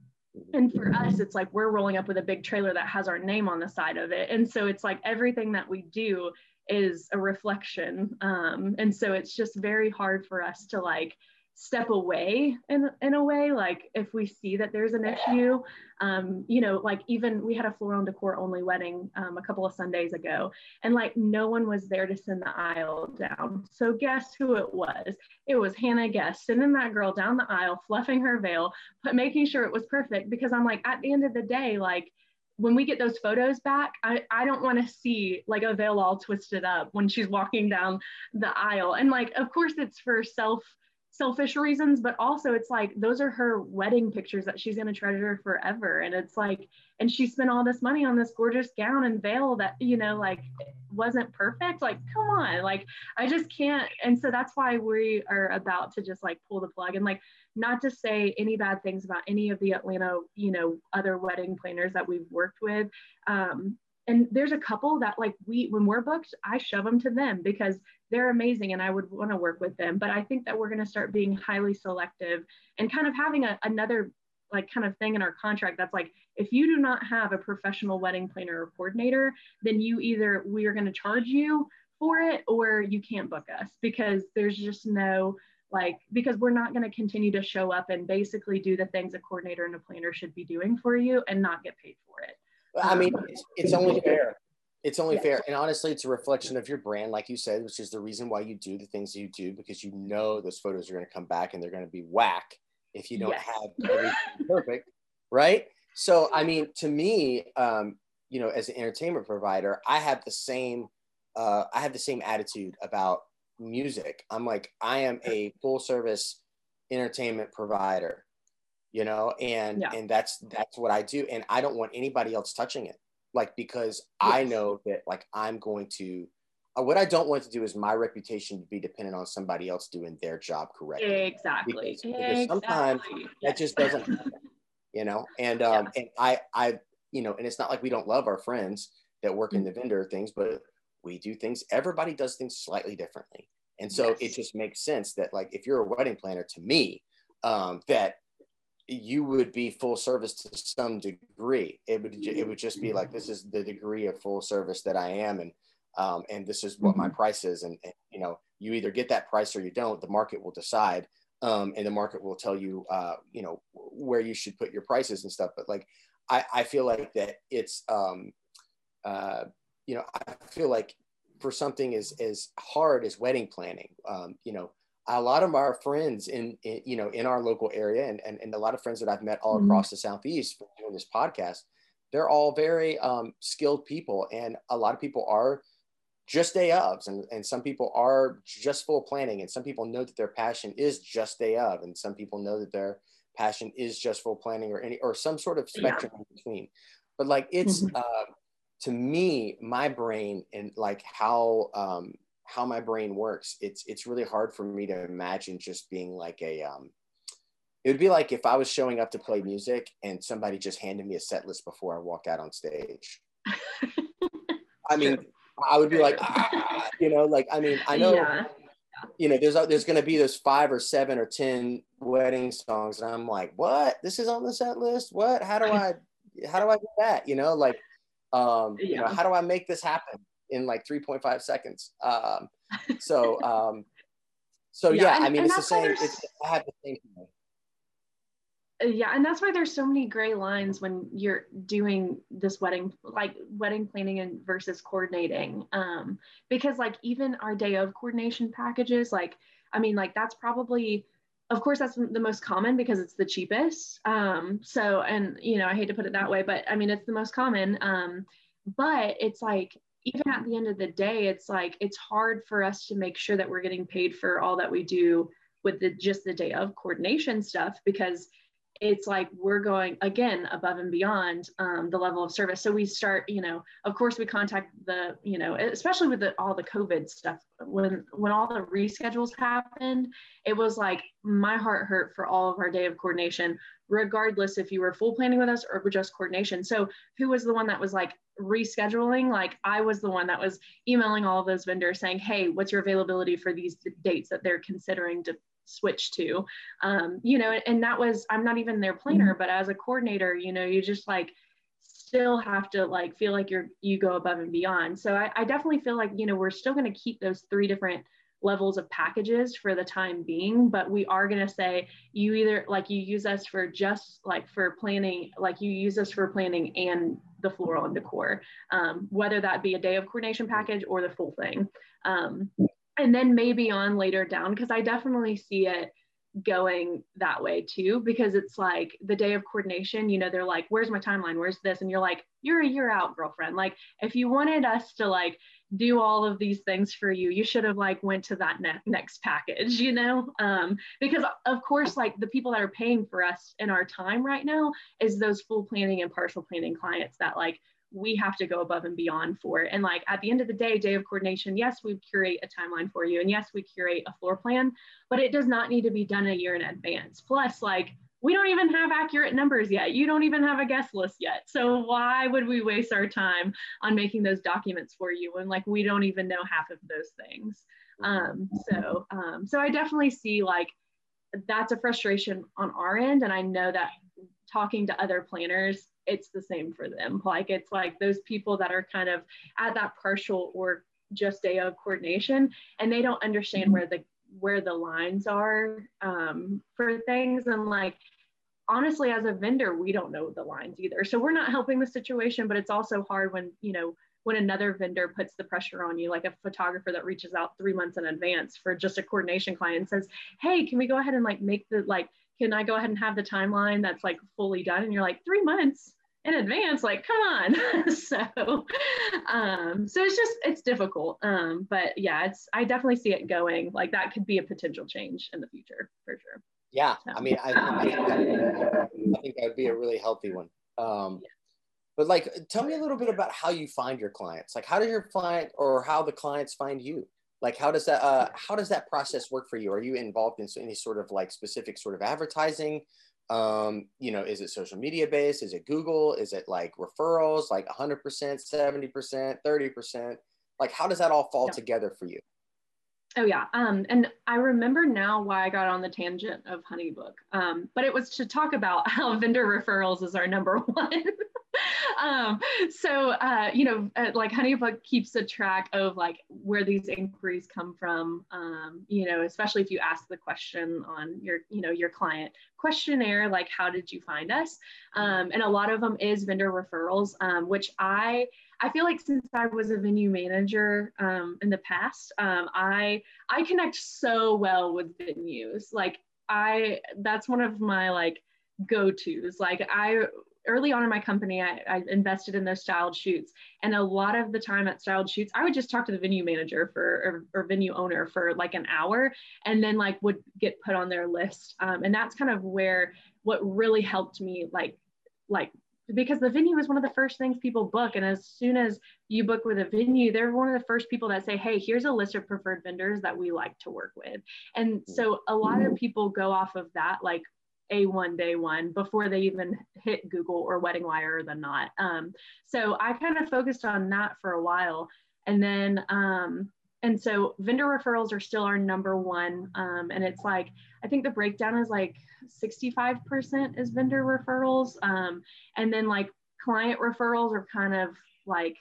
and for us it's like we're rolling up with a big trailer that has our name on the side of it. And so it's like everything that we do is a reflection. Um, and so it's just very hard for us to like step away in, in a way like if we see that there's an issue um, you know like even we had a floral and decor only wedding um, a couple of sundays ago and like no one was there to send the aisle down. So guess who it was? It was hannah guest sending that girl down the aisle fluffing her veil but making sure it was perfect because i'm like at the end of the day like when we get those photos back, I, I don't want to see like a veil all twisted up when she's walking down the aisle. And like, of course, it's for self selfish reasons, but also it's like those are her wedding pictures that she's going to treasure forever. And it's like, and she spent all this money on this gorgeous gown and veil that, you know, like wasn't perfect. Like, come on, like I just can't. And so that's why we are about to just like pull the plug and like not to say any bad things about any of the Atlanta, you know, other wedding planners that we've worked with. Um, and there's a couple that like we when we're booked i shove them to them because they're amazing and i would want to work with them but i think that we're going to start being highly selective and kind of having a, another like kind of thing in our contract that's like if you do not have a professional wedding planner or coordinator then you either we are going to charge you for it or you can't book us because there's just no like because we're not going to continue to show up and basically do the things a coordinator and a planner should be doing for you and not get paid for it I mean, um, it's, it's only fair. It's only fair. And honestly, it's a reflection of your brand, like you said, which is the reason why you do the things you do because you know those photos are going to come back and they're going to be whack if you don't yes. have everything perfect. Right. So, I mean, to me, um, you know, as an entertainment provider, I have the same, uh, I have the same attitude about music. I'm like, I am a full service entertainment provider you know and yeah. and that's that's what i do and i don't want anybody else touching it like because yes. i know that like i'm going to uh, what i don't want to do is my reputation to be dependent on somebody else doing their job correctly exactly because, because sometimes that just doesn't happen you know and um yeah. and i i you know and it's not like we don't love our friends that work in mm-hmm. the vendor things but we do things everybody does things slightly differently and so yes. it just makes sense that like if you're a wedding planner to me um, that you would be full service to some degree. It would it would just be like this is the degree of full service that I am, and um, and this is what my mm-hmm. price is, and, and, you know you either get that price or you don't. The market will decide, um, and the market will tell you uh, you know where you should put your prices and stuff. But like I, I feel like that it's um, uh, you know I feel like for something as as hard as wedding planning, um, you know a lot of our friends in, in, you know in our local area and, and, and a lot of friends that i've met all mm-hmm. across the southeast doing this podcast they're all very um, skilled people and a lot of people are just day ofs and, and some people are just full planning and some people know that their passion is just day of and some people know that their passion is just full planning or any or some sort of spectrum yeah. in between but like it's mm-hmm. uh, to me my brain and like how um, how my brain works, it's it's really hard for me to imagine just being like a um, it would be like if I was showing up to play music and somebody just handed me a set list before I walk out on stage. I mean, I would be like, ah, you know, like I mean, I know, yeah. you know, there's there's going to be those five or seven or ten wedding songs, and I'm like, what? This is on the set list? What? How do I, how do I do that? You know, like, um, yeah. you know, how do I make this happen? In like 3.5 seconds. Um, so, um, so yeah, yeah and, I mean, it's the same. It's, I have the same thing. Yeah, and that's why there's so many gray lines when you're doing this wedding, like wedding planning and versus coordinating. Um, because like even our day of coordination packages, like I mean, like that's probably of course that's the most common because it's the cheapest um, so and you know i hate to put it that way but i mean it's the most common um, but it's like even at the end of the day, it's like it's hard for us to make sure that we're getting paid for all that we do with the just the day of coordination stuff because it's like we're going again above and beyond um, the level of service. So we start, you know, of course we contact the, you know, especially with the, all the COVID stuff. When when all the reschedules happened, it was like my heart hurt for all of our day of coordination, regardless if you were full planning with us or just coordination. So who was the one that was like rescheduling? Like I was the one that was emailing all of those vendors saying, hey, what's your availability for these dates that they're considering to switch to um, you know and that was i'm not even their planner mm-hmm. but as a coordinator you know you just like still have to like feel like you're you go above and beyond so i, I definitely feel like you know we're still going to keep those three different levels of packages for the time being but we are going to say you either like you use us for just like for planning like you use us for planning and the floral and decor um, whether that be a day of coordination package or the full thing um, and then maybe on later down because I definitely see it going that way too because it's like the day of coordination you know they're like where's my timeline? Where's this? And you're like you're a year out girlfriend. Like if you wanted us to like do all of these things for you you should have like went to that ne- next package you know? Um, because of course like the people that are paying for us in our time right now is those full planning and partial planning clients that like we have to go above and beyond for. And like at the end of the day, day of coordination, yes, we curate a timeline for you. And yes, we curate a floor plan, but it does not need to be done a year in advance. Plus, like we don't even have accurate numbers yet. You don't even have a guest list yet. So why would we waste our time on making those documents for you when like we don't even know half of those things? Um, so um, so I definitely see like that's a frustration on our end. And I know that talking to other planners it's the same for them. Like it's like those people that are kind of at that partial or just day of coordination and they don't understand mm-hmm. where the where the lines are um, for things and like honestly as a vendor we don't know the lines either so we're not helping the situation but it's also hard when you know when another vendor puts the pressure on you like a photographer that reaches out three months in advance for just a coordination client says hey can we go ahead and like make the like can I go ahead and have the timeline that's like fully done? And you're like, three months in advance, like, come on. so, um, so it's just, it's difficult. Um, but yeah, it's, I definitely see it going like that could be a potential change in the future for sure. Yeah. So. I mean, I, I, think that, I think that would be a really healthy one. Um, yeah. But like, tell me a little bit about how you find your clients. Like, how does your client or how the clients find you? Like how does that uh, how does that process work for you? Are you involved in any sort of like specific sort of advertising? Um, you know is it social media based? Is it google? Is it like referrals? Like 100% 70% 30% like how does that all fall yeah. together for you? Oh yeah, um, and I remember now why I got on the tangent of Honeybook, um, but it was to talk about how vendor referrals is our number one. um, so uh, you know, uh, like Honeybook keeps a track of like where these inquiries come from. Um, you know, especially if you ask the question on your, you know, your client questionnaire, like how did you find us? Um, and a lot of them is vendor referrals, um, which I I feel like since I was a venue manager um, in the past, um, I I connect so well with venues. Like I, that's one of my like go-tos. Like I early on in my company, I, I, invested in those styled shoots. And a lot of the time at styled shoots, I would just talk to the venue manager for or, or venue owner for like an hour and then like would get put on their list. Um, and that's kind of where what really helped me like like because the venue is one of the first things people book. And as soon as you book with a venue, they're one of the first people that say, Hey, here's a list of preferred vendors that we like to work with. And so a lot of people go off of that, like A1 day one before they even hit Google or Wedding Wire or the Knot. Um, so I kind of focused on that for a while. And then, um, and so vendor referrals are still our number one. Um, and it's like, I think the breakdown is like 65% is vendor referrals. Um, and then like client referrals are kind of like,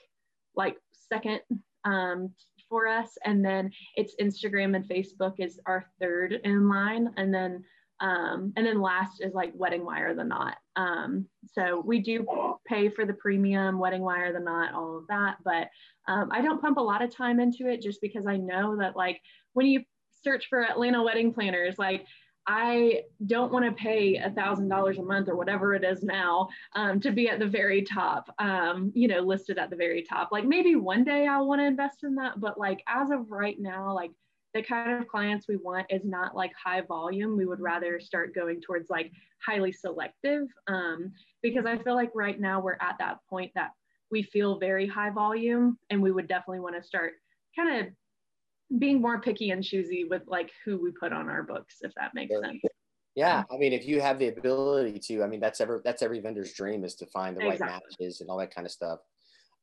like second um, for us. And then it's Instagram and Facebook is our third in line. And then um, and then last is like Wedding Wire the Knot. Um, so we do pay for the premium, Wedding Wire the Knot, all of that. But um, I don't pump a lot of time into it just because I know that like when you search for Atlanta wedding planners, like I don't want to pay a thousand dollars a month or whatever it is now um, to be at the very top, um, you know, listed at the very top. Like maybe one day I'll want to invest in that, but like as of right now, like the kind of clients we want is not like high volume. We would rather start going towards like highly selective um, because I feel like right now we're at that point that we feel very high volume and we would definitely want to start kind of being more picky and choosy with like who we put on our books, if that makes sense. Yeah, I mean, if you have the ability to, I mean, that's ever that's every vendor's dream is to find the Exactly. right matches and all that kind of stuff.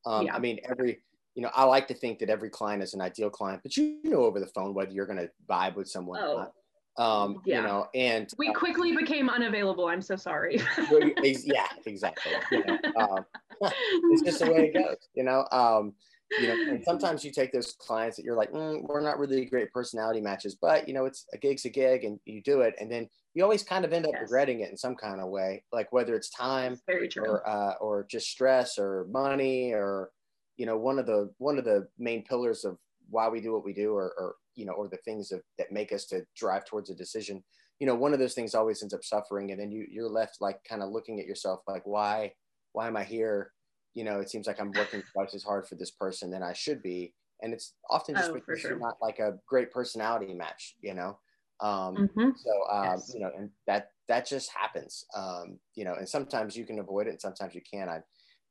Um, Yeah. I mean, every you know, I like to think that every client is an ideal client, but you know over the phone whether you're going to vibe with someone. Oh, or not. Um, yeah. you know, and We uh, quickly became unavailable. I'm so sorry. yeah, exactly. You know, um, it's just the way it goes, you know. Um, you know, and sometimes you take those clients that you're like, mm, we're not really great personality matches, but you know, it's a gig's a gig, and you do it, and then you always kind of end up Yes. regretting it in some kind of way, like whether it's time Very true. or uh, or just stress or money or you know one of the one of the main pillars of why we do what we do or, or you know or the things that, that make us to drive towards a decision you know one of those things always ends up suffering and then you you're left like kind of looking at yourself like why why am i here you know it seems like i'm working twice as hard for this person than i should be and it's often just Oh, because sure. you're not like a great personality match you know um Mhm. so um, Yes. you know, and that that just happens. Um, you know, and sometimes you can avoid it, and sometimes you can't. I,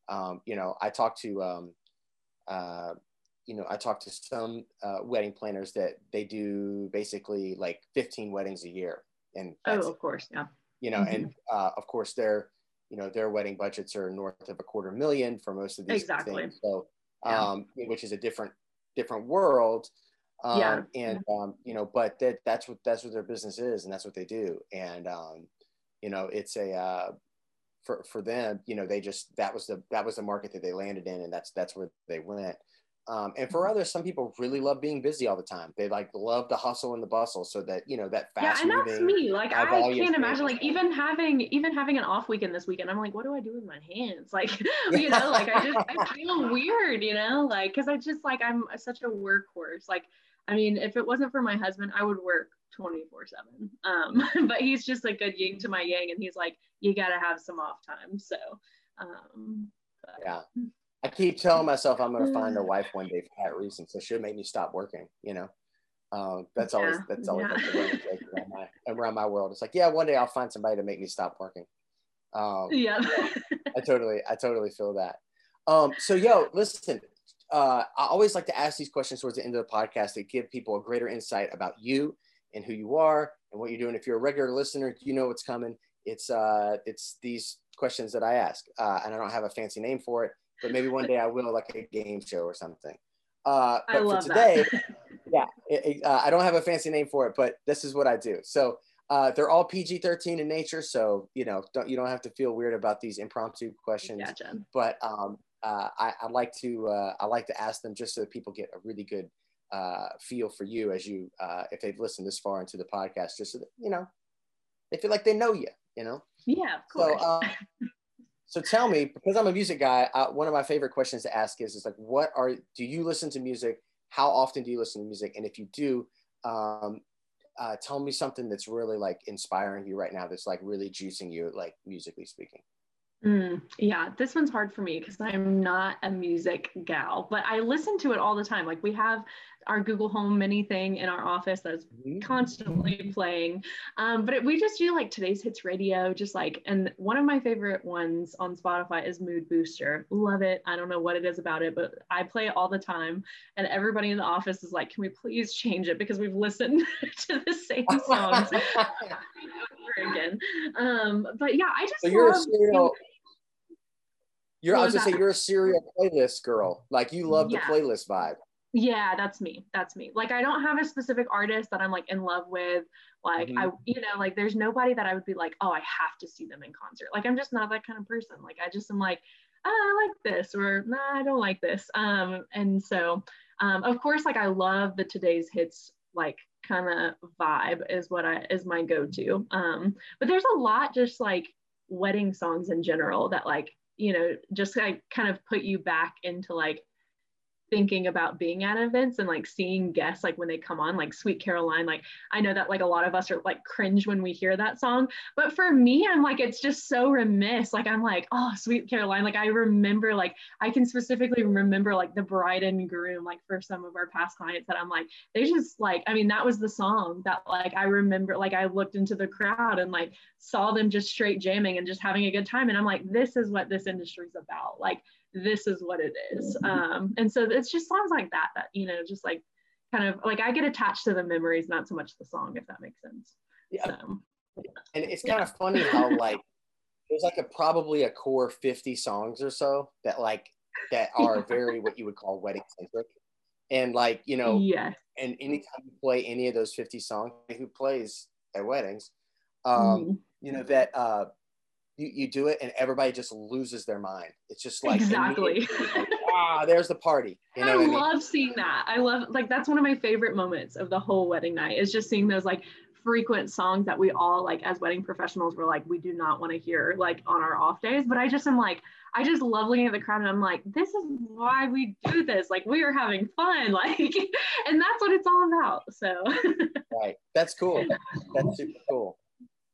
um, you know, I talk to, um, uh, you know, I talk to some uh, wedding planners that they do basically like 15 weddings a year, and that's, Oh, of course. Yeah. you know, and uh, of course their, you know, their wedding budgets are north of a quarter million for most of these Exactly. things. So, Yeah. um, which is a different different world um, Yeah. and um, you know but that that's what that's what their business is and that's what they do and um, you know it's a uh, for for them you know they just that was the that was the market that they landed in and that's that's where they went um, and for others some people really love being busy all the time they like love the hustle and the bustle so that you know that fast. Yeah, and that's me. Like I can't imagine like even having even having an off weekend this weekend. I'm like, what do I do with my hands? Like, you know, like I just I feel weird, you know, like because I just like I'm such a workhorse. Like, I mean, if it wasn't for my husband, I would work 24 seven. Um, but he's just a good yin to my yang, and he's like, you gotta have some off time. So, um, yeah I keep telling myself I'm going to find a wife one day for that reason. So she'll make me stop working, you know? Um, that's always, Yeah, that's always yeah. like the running joke around my, around my world. It's like, yeah, one day I'll find somebody to make me stop working. Um, yeah. I totally, I totally feel that. Um, so yo, listen, uh, I always like to ask these questions towards the end of the podcast to give people a greater insight about you and who you are and what you're doing. If you're a regular listener, you know what's coming. It's, uh, it's these questions that I ask, uh, and I don't have a fancy name for it, but maybe one day I will, like a game show or something. Uh, I but love for today, yeah, it, it- uh, I don't have a fancy name for it, but this is what I do. So uh, they're all PG-13 in nature, so you know, don't you don't have to feel weird about these impromptu questions. Gotcha. But um, uh, I, I like to uh, I like to ask them just so that people get a really good uh, feel for you as you uh, if they've listened this far into the podcast, just so that you know they feel like they know you. You know. Yeah, of So, course. um, so tell me, because I'm a music guy, uh, one of my favorite questions to ask is, is like, what are, do you listen to music? How often do you listen to music? And if you do, um, uh, tell me something that's really like inspiring you right now. That's like really juicing you, like musically speaking. Mm, yeah, this one's hard for me because I'm not a music gal, but I listen to it all the time. Like we have our Google Home Mini thing in our office that's constantly playing. Um, but it, we just do like today's hits radio, just like, and one of my favorite ones on Spotify is Mood Booster. Love it. I don't know what it is about it, but I play it all the time. And everybody in the office is like, can we please change it? Because we've listened to the same songs over again. Um, but yeah, I just so you're a love serial. You're, I was just gonna say you're a serial playlist girl. Like you love Yeah. the playlist vibe. Yeah that's me that's me. Like i don't have a specific artist that i'm like in love with. Like i you know like there's nobody that i would be like oh i have to see them in concert. Like i'm just not that kind of person. Like i just am like oh, i like this or nah i don't like this. Um and so um of course like i love the today's hits like kind of vibe is what i is my go-to. Um but there's a lot just like wedding songs in general that like you know just like kind of put you back into like thinking about being at events and like seeing guests like when they come on like sweet caroline like i know that like a lot of us are like cringe when we hear that song but for me i'm like it's just so remiss like i'm like oh sweet caroline like i remember like i can specifically remember like the bride and groom like for some of our past clients that i'm like they just like i mean that was the song that like i remember like i looked into the crowd and like saw them just straight jamming and just having a good time and i'm like this is what this industry is about like this is what it is. Um, and so it's just songs like that that, you know, just like kind of like I get attached to the memories, not so much the song, if that makes sense. Yeah. So, and it's kind yeah. of funny how like there's like a probably a core 50 songs or so that like that are very what you would call wedding centric. And like, you know, yeah. And anytime you play any of those 50 songs, who plays at weddings, um, mm. you know, that uh you, you do it and everybody just loses their mind. It's just like exactly. Like, ah, there's the party. You know I love mean? seeing that. I love like that's one of my favorite moments of the whole wedding night is just seeing those like frequent songs that we all like as wedding professionals were like we do not want to hear like on our off days but i just am like i just love looking at the crowd and i'm like this is why we do this like we are having fun like and that's what it's all about so right that's cool that's super cool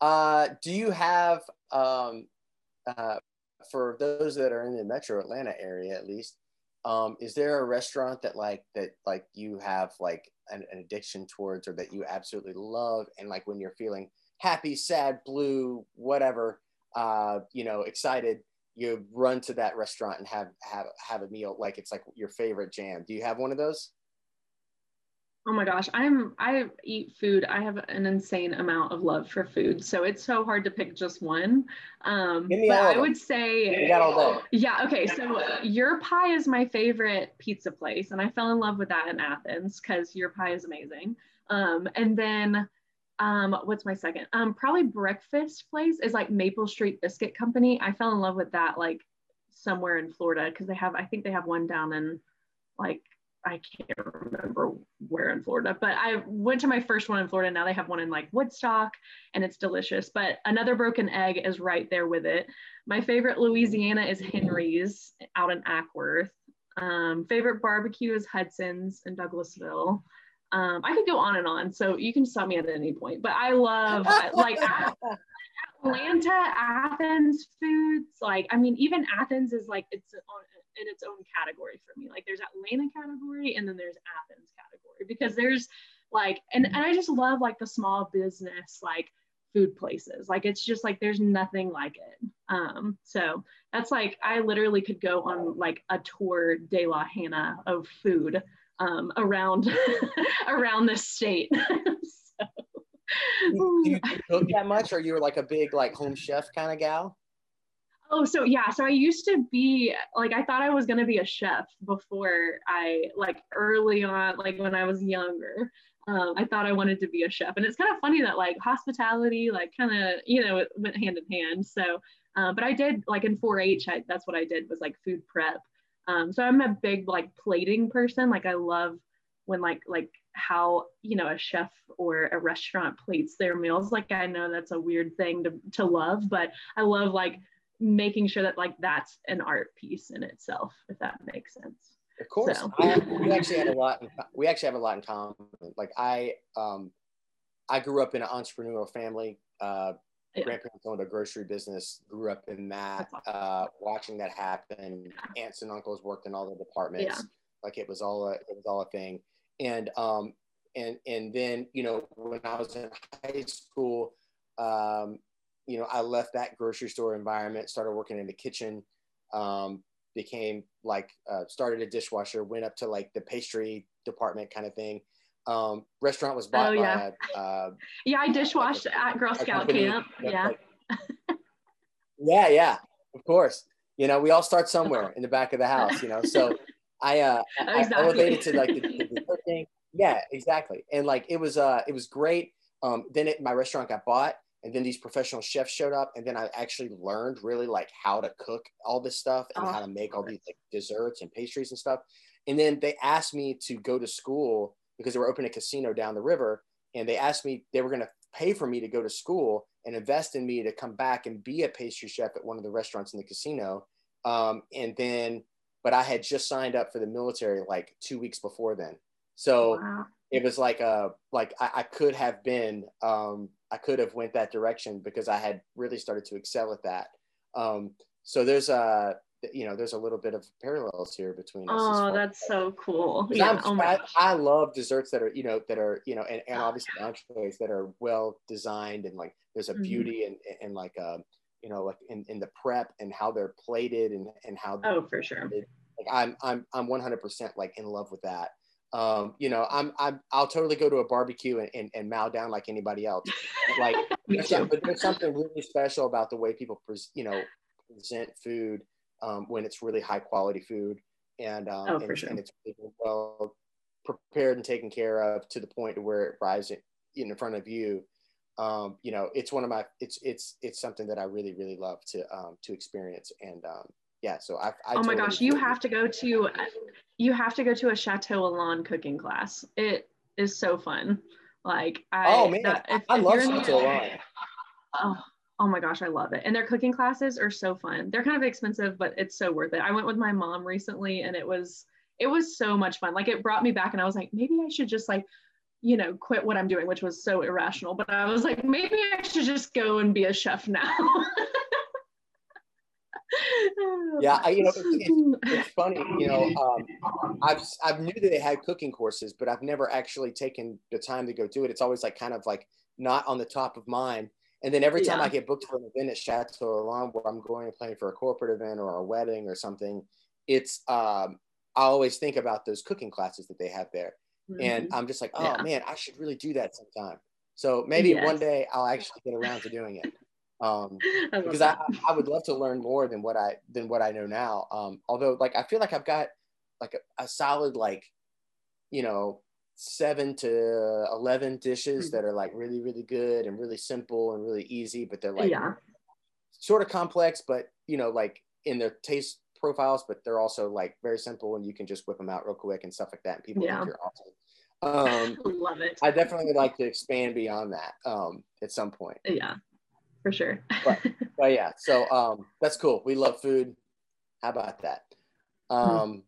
uh do you have um, uh, for those that are in the metro Atlanta area, at least, um, is there a restaurant that like that like you have like an, an, addiction towards or that you absolutely love? And like when you're feeling happy sad blue whatever uh, you know excited you run to that restaurant and have have have a meal like it's like your favorite jam. Do you have one of those Oh my gosh, I'm I eat food. I have an insane amount of love for food, so it's so hard to pick just one. Um, but I would say, yeah, okay. So your pie is my favorite pizza place, and I fell in love with that in Athens because your pie is amazing. Um, and then, um, what's my second? Um, probably breakfast place is like Maple Street Biscuit Company. I fell in love with that like somewhere in Florida because they have, I think they have one down in like I can't remember where in Florida, but I went to my first one in Florida. Now they have one in like Woodstock and it's delicious. But another broken egg is right there with it. My favorite Louisiana is Henry's out in Acworth. Um, favorite barbecue is Hudson's in Douglasville. Um, I could go on and on, so you can stop me at any point. But I love like Atlanta, Athens foods. Like I mean, even Athens is like it's on in its own category for me. Like there's Atlanta category and then there's Athens category because there's like and, and I just love like the small business like food places. Like it's just like there's nothing like it. Um, so that's like I literally could go on like a tour de la Hannah of food um, around around the state. so. do you cook that much, or you're like a big like home chef kind of gal? Oh, so yeah. So I used to be like, I thought I was going to be a chef before I, like, early on, like when I was younger. Um, I thought I wanted to be a chef. And it's kind of funny that, like, hospitality, like, kind of, you know, it went hand in hand. So, uh, but I did, like, in 4 H, that's what I did was like food prep. Um, so I'm a big, like, plating person. Like, I love when, like, like, how you know a chef or a restaurant plates their meals like i know that's a weird thing to, to love but i love like making sure that like that's an art piece in itself, if that makes sense. Of course, so. I, we actually have a lot. In, we actually have a lot in common. Like I, um, I grew up in an entrepreneurial family. Uh, yeah. Grandparents owned a grocery business. Grew up in that. Awesome. Uh, watching that happen. Aunts and uncles worked in all the departments. Yeah. Like it was all a, it was all a thing. And um, and and then you know when I was in high school, um, you know, I left that grocery store environment, started working in the kitchen, um, became like, uh, started a dishwasher, went up to like the pastry department kind of thing. Um, restaurant was bought oh, yeah. by, uh, yeah, I dishwashed like a, at Girl Scout camp. Yeah. Like, yeah. Yeah. Of course. You know, we all start somewhere in the back of the house, you know? So I, uh, exactly. I elevated to like the, the. Yeah, exactly. And like, it was, uh, it was great. Um, then it, my restaurant got bought and then these professional chefs showed up and then i actually learned really like how to cook all this stuff and oh, how to make all these like desserts and pastries and stuff and then they asked me to go to school because they were opening a casino down the river and they asked me they were going to pay for me to go to school and invest in me to come back and be a pastry chef at one of the restaurants in the casino um, and then but I had just signed up for the military like two weeks before then. So wow. it was like a like I, I could have been um, I could have went that direction because I had really started to excel at that. Um, so there's a you know there's a little bit of parallels here between us. Oh, that's so cool. Yeah. oh I, I, love desserts that are you know that are you know and, and obviously entrees that are well designed and like there's a mm-hmm. beauty and and like um you know like in, in the prep and how they're plated and and how oh for sure like i'm i'm i'm 100% like in love with that um, you know, I'm, I'm, I'll totally go to a barbecue and, and, and mow down like anybody else. Like, but there's something really special about the way people, pres, you know, present food um, when it's really high quality food and, um, oh, and, sure. and, it's really well prepared and taken care of to the point where it rises in front of you um, you know, it's one of my, it's, it's, it's something that I really, really love to, um, to experience. And, um, yeah, so I, I oh my gosh, you have to go to, you have to go to a Chateau Elan cooking class. It is so fun. Like, I, oh man, that, if, I if love Chateau Elan. Oh, oh my gosh, I love it. And their cooking classes are so fun. They're kind of expensive, but it's so worth it. I went with my mom recently and it was, it was so much fun. Like it brought me back and I was like, maybe I should just like you know, quit what I'm doing, which was so irrational. But I was like, maybe I should just go and be a chef now. yeah, I, you know, it's, it's, funny. You know, um, I've I've knew that they had cooking courses, but I've never actually taken the time to go do it. It's always like kind of like not on the top of mind. And then every time yeah. I get booked for an event at Chateau Elan, where I'm going and playing for a corporate event or a wedding or something, it's um, I always think about those cooking classes that they have there. Mm-hmm. And I'm just like, oh yeah. man, I should really do that sometime. So maybe yes. one day I'll actually get around to doing it. Um, I because I, I would love to learn more than what I than what I know now. Um, although like I feel like I've got like a, a solid like, you know, seven to eleven dishes mm-hmm. that are like really, really good and really simple and really easy, but they're like yeah. sort of complex, but you know, like in their taste profiles, but they're also like very simple and you can just whip them out real quick and stuff like that. And people yeah. think you're awesome. Um, Love it. I definitely would like to expand beyond that um, at some point. Yeah, for sure. but, but, yeah, so um, that's cool. We love food. How about that? Um,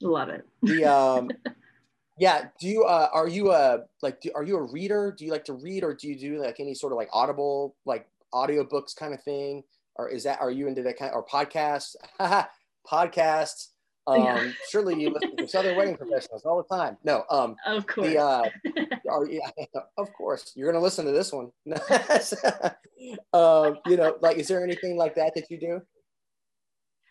love it. the um, yeah. Do you uh, are you a like do, are you a reader? Do you like to read or do you do like any sort of like audible like audiobooks kind of thing? Or is that are you into that kind of, or podcasts? podcasts. Um, yeah. surely you listen to Southern Wedding Professionals all the time. No, um, of course. The, uh, are, yeah, of course, you're going to listen to this one. um, you know, like, is there anything like that that you do?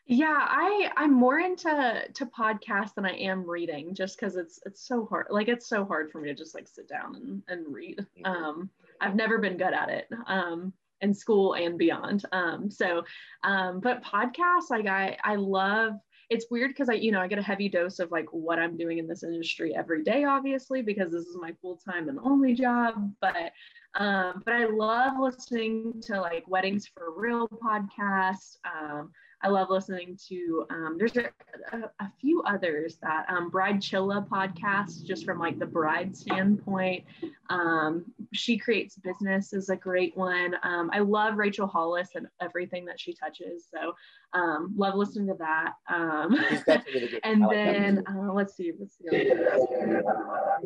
Yeah, I I'm more into to podcasts than I am reading, just because it's it's so hard. Like it's so hard for me to just like sit down and and read. Mm-hmm. Um, I've never been good at it. Um, in school and beyond. Um, so, um, but podcasts, like I, I love. It's weird because I, you know, I get a heavy dose of like what I'm doing in this industry every day, obviously, because this is my full time and only job. But, um, but I love listening to like weddings for real podcast. Um, I love listening to. Um, there's a, a, a, few others that um, Bridechilla podcast, just from like the bride standpoint. Um, she creates business is a great one. Um, I love Rachel Hollis and everything that she touches. So um, love listening to that. Um, really and like then uh, let's see, let's see.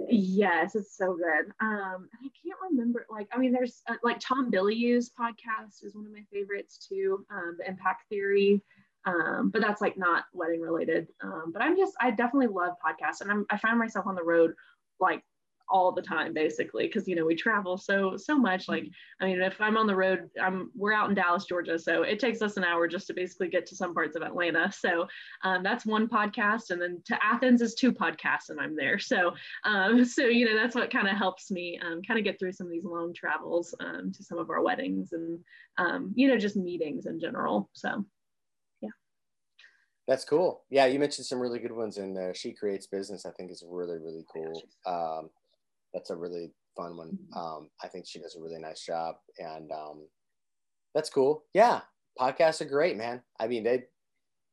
Yes, it's so good. Um, I can't remember. Like, I mean, there's uh, like Tom Bilyeu's podcast is one of my favorites too. Um, the Impact Theory. Um, but that's like not wedding related. Um, but I'm just, I definitely love podcasts, and I'm, I find myself on the road like all the time basically because you know we travel so so much like mm-hmm. i mean if i'm on the road i'm we're out in dallas georgia so it takes us an hour just to basically get to some parts of atlanta so um, that's one podcast and then to athens is two podcasts and i'm there so um, so you know that's what kind of helps me um, kind of get through some of these long travels um, to some of our weddings and um, you know just meetings in general so yeah that's cool. Yeah, you mentioned some really good ones and there. She creates business. I think is really really cool. Um, that's a really fun one. Um, I think she does a really nice job, and um, that's cool. Yeah, podcasts are great, man. I mean, they.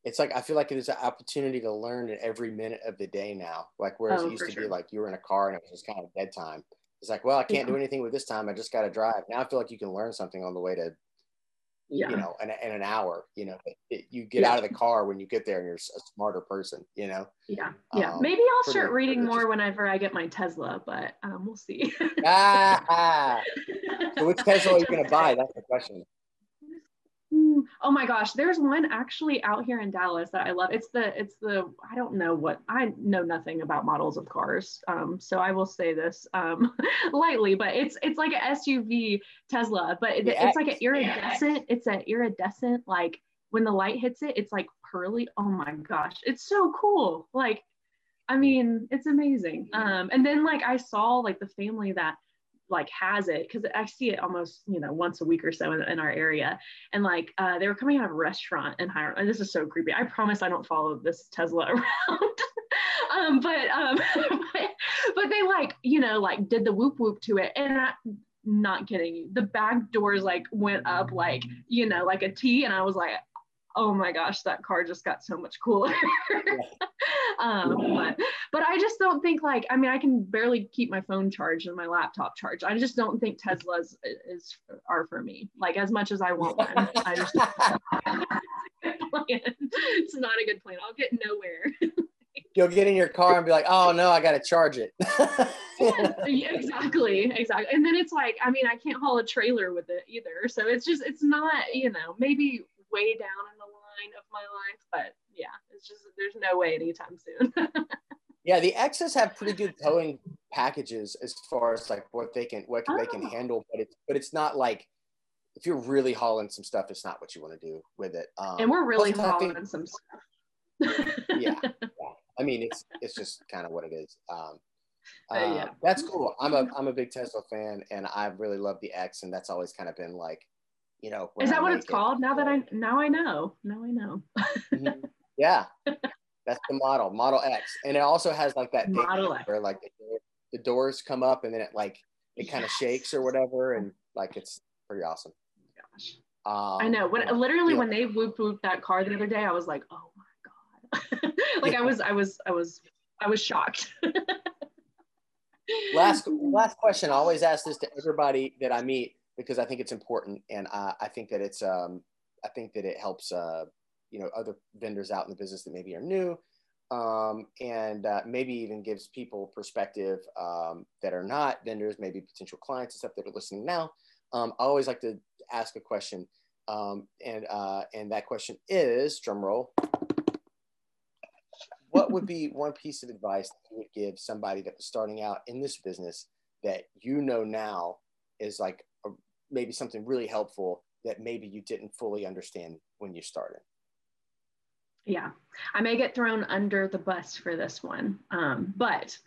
It's like I feel like there's an opportunity to learn in every minute of the day now. Like whereas oh, it used to sure. be like you were in a car and it was just kind of bedtime. It's like, well, I can't yeah. do anything with this time. I just got to drive. Now I feel like you can learn something on the way to, yeah. you know, in, in an hour, you know, it, it, you get yeah. out of the car when you get there and you're a smarter person, you know? Yeah. Yeah. Um, Maybe I'll start the, reading more just... whenever I get my Tesla, but um, we'll see. ah, so which Tesla are you going to buy? That's the question. Oh my gosh, there's one actually out here in Dallas that I love. It's the it's the I don't know what I know nothing about models of cars. Um, so I will say this um, lightly, but it's it's like an SUV Tesla, but it, it's like an iridescent. It's an iridescent like when the light hits it, it's like pearly. Oh my gosh, it's so cool. Like, I mean, it's amazing. Um, and then like I saw like the family that like has it because I see it almost you know once a week or so in, in our area. And like uh, they were coming out of a restaurant in Hiram and this is so creepy. I promise I don't follow this Tesla around. Um, but um but, but they like you know like did the whoop whoop to it. And I, not kidding you the back doors like went up like you know like a T and I was like oh my gosh, that car just got so much cooler. um, but, but I just don't think like, I mean, I can barely keep my phone charged and my laptop charged. I just don't think Teslas is are for me. Like as much as I want one, I just it's not a good plan. I'll get nowhere. You'll get in your car and be like, oh no, I got to charge it. yeah, exactly. Exactly. And then it's like, I mean, I can't haul a trailer with it either. So it's just, it's not, you know, maybe way down in the line of my life, but yeah, it's just there's no way anytime soon. Yeah, the X's have pretty good towing packages as far as like what they can what oh. they can oh. handle, but it's but it's not like if you're really hauling some stuff, it's not what you want to do with it. Um, and we're really hauling some stuff. yeah, yeah, I mean it's it's just kind of what it is. Um, uh, uh, yeah. That's cool. I'm a I'm a big Tesla fan, and I really love the X, and that's always kind of been like you know. Is that I what it's called? Now that I now I know. Now I know. mm-hmm. Yeah, that's the model, Model X, and it also has like that model X. where like the, doors come up and then it like it kind of yes. shakes or whatever, and like it's pretty awesome. Gosh. Um, I know. When literally yeah. when they whoop whooped that car the other day, I was like, oh my god. like yeah. I was I was I was I was shocked. last last question. I always ask this to everybody that I meet because I think it's important, and I, I think that it's um, I think that it helps uh, you know other vendors out in the business that maybe are new, um, and uh, maybe even gives people perspective um, that are not vendors, maybe potential clients and stuff that are listening now. Um, I always like to ask a question, um, and uh, and that question is drum roll. What would be one piece of advice that you would give somebody that was starting out in this business that you know now is like maybe something really helpful that maybe you didn't fully understand when you started? Yeah, I may get thrown under the bus for this one, um, but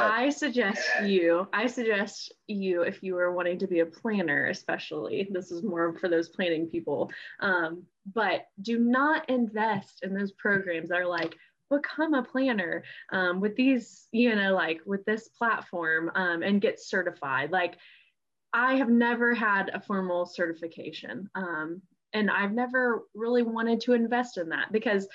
I suggest you, I suggest you, if you are wanting to be a planner, especially, this is more for those planning people, um, but do not invest in those programs that are like, become a planner um, with these, you know, like with this platform um, and get certified. Like, I have never had a formal certification. Um, and I've never really wanted to invest in that because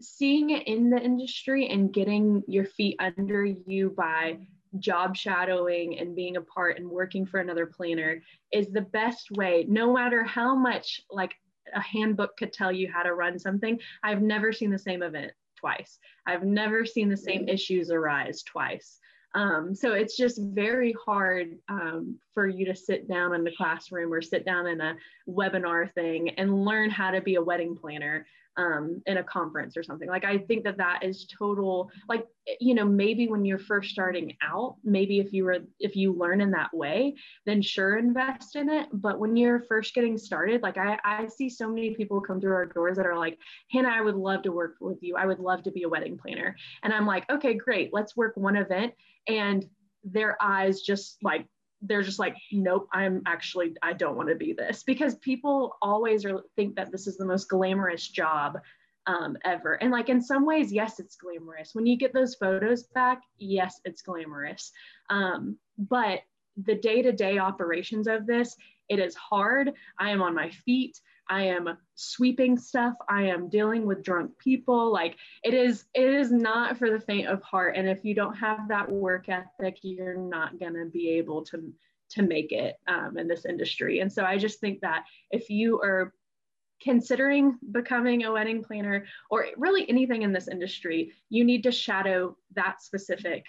seeing it in the industry and getting your feet under you by job shadowing and being a part and working for another planner is the best way, no matter how much like a handbook could tell you how to run something. I've never seen the same event twice. I've never seen the same mm-hmm. issues arise twice. Um, so it's just very hard um, for you to sit down in the classroom or sit down in a webinar thing and learn how to be a wedding planner um, in a conference or something. Like I think that that is total. Like you know, maybe when you're first starting out, maybe if you were if you learn in that way, then sure invest in it. But when you're first getting started, like I I see so many people come through our doors that are like, Hannah, I would love to work with you. I would love to be a wedding planner. And I'm like, okay, great. Let's work one event. And their eyes just like they're just like nope i'm actually i don't want to be this. Because people always are, think that this is the most glamorous job um, ever. And like in some ways yes it's glamorous. When you get those photos back yes it's glamorous. Um, but the day-to-day operations of this it is hard. I am on my feet I am sweeping stuff. I am dealing with drunk people. Like it is, it is not for the faint of heart. And if you don't have that work ethic, you're not gonna be able to to make it um, in this industry. And so I just think that if you are considering becoming a wedding planner or really anything in this industry, you need to shadow that specific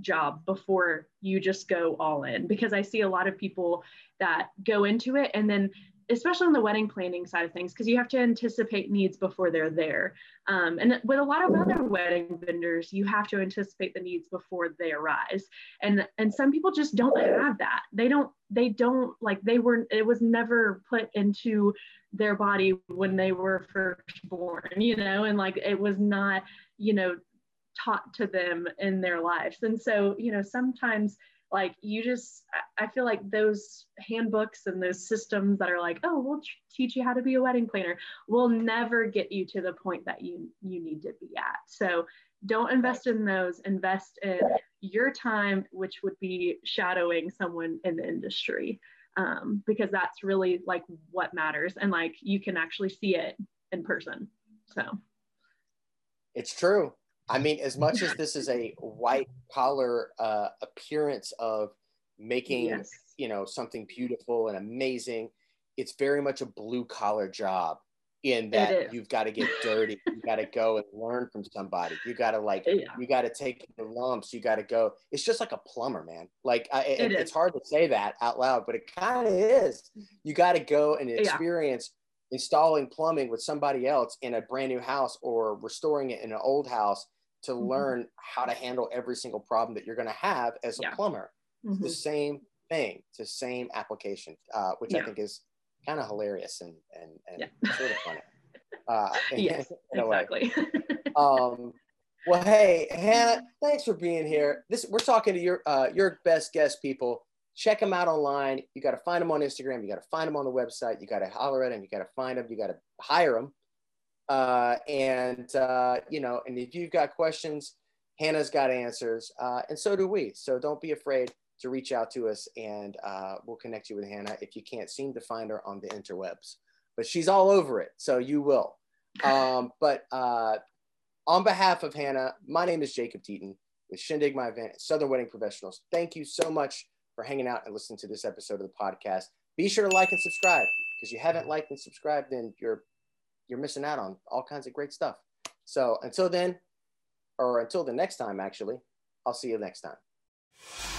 job before you just go all in because I see a lot of people that go into it and then especially on the wedding planning side of things, because you have to anticipate needs before they're there. Um, and with a lot of other wedding vendors, you have to anticipate the needs before they arise. And and some people just don't have that. They don't. They don't like they were. It was never put into their body when they were first born. You know, and like it was not. You know taught to them in their lives and so you know sometimes like you just i feel like those handbooks and those systems that are like oh we'll teach you how to be a wedding planner will never get you to the point that you you need to be at. So don't invest in those. Invest in your time which would be shadowing someone in the industry um, because that's really like what matters. And like you can actually see it in person. So. It's true I mean, as much as this is a white collar uh, appearance of making, yes. you know, something beautiful and amazing, it's very much a blue collar job in that you've got to get dirty. you got to go and learn from somebody. You got to like, yeah. you got to take the lumps. You got to go. It's just like a plumber, man. Like I, it, it's hard to say that out loud, but it kind of is. You got to go and experience yeah. installing plumbing with somebody else in a brand new house or restoring it in an old house to mm-hmm. learn how to handle every single problem that you're going to have as a yeah. plumber. Mm-hmm. the same thing. It's the same application, uh, which yeah. I think is kind of hilarious and and, and yeah. sort of funny. Uh, yes, exactly. um, well, hey, Hannah, thanks for being here. This we're talking to your uh, your best guest people. Check them out online. You got to find them on Instagram. You got to find them on the website. You got to holler at them. You got to find them. You got to hire them. Uh, and, uh, you know, and if you've got questions, Hannah's got answers, uh, and so do we. So don't be afraid to reach out to us, and uh, we'll connect you with Hannah if you can't seem to find her on the interwebs. But she's all over it, so you will. Um, but uh, on behalf of Hannah, my name is Jacob Deaton with Shindig My Event, Southern Wedding Professionals. Thank you so much for hanging out and listening to this episode of the podcast. Be sure to like and subscribe because you haven't liked and subscribed, then you're you're missing out on all kinds of great stuff. So until then, or until the next time, actually, I'll see you next time.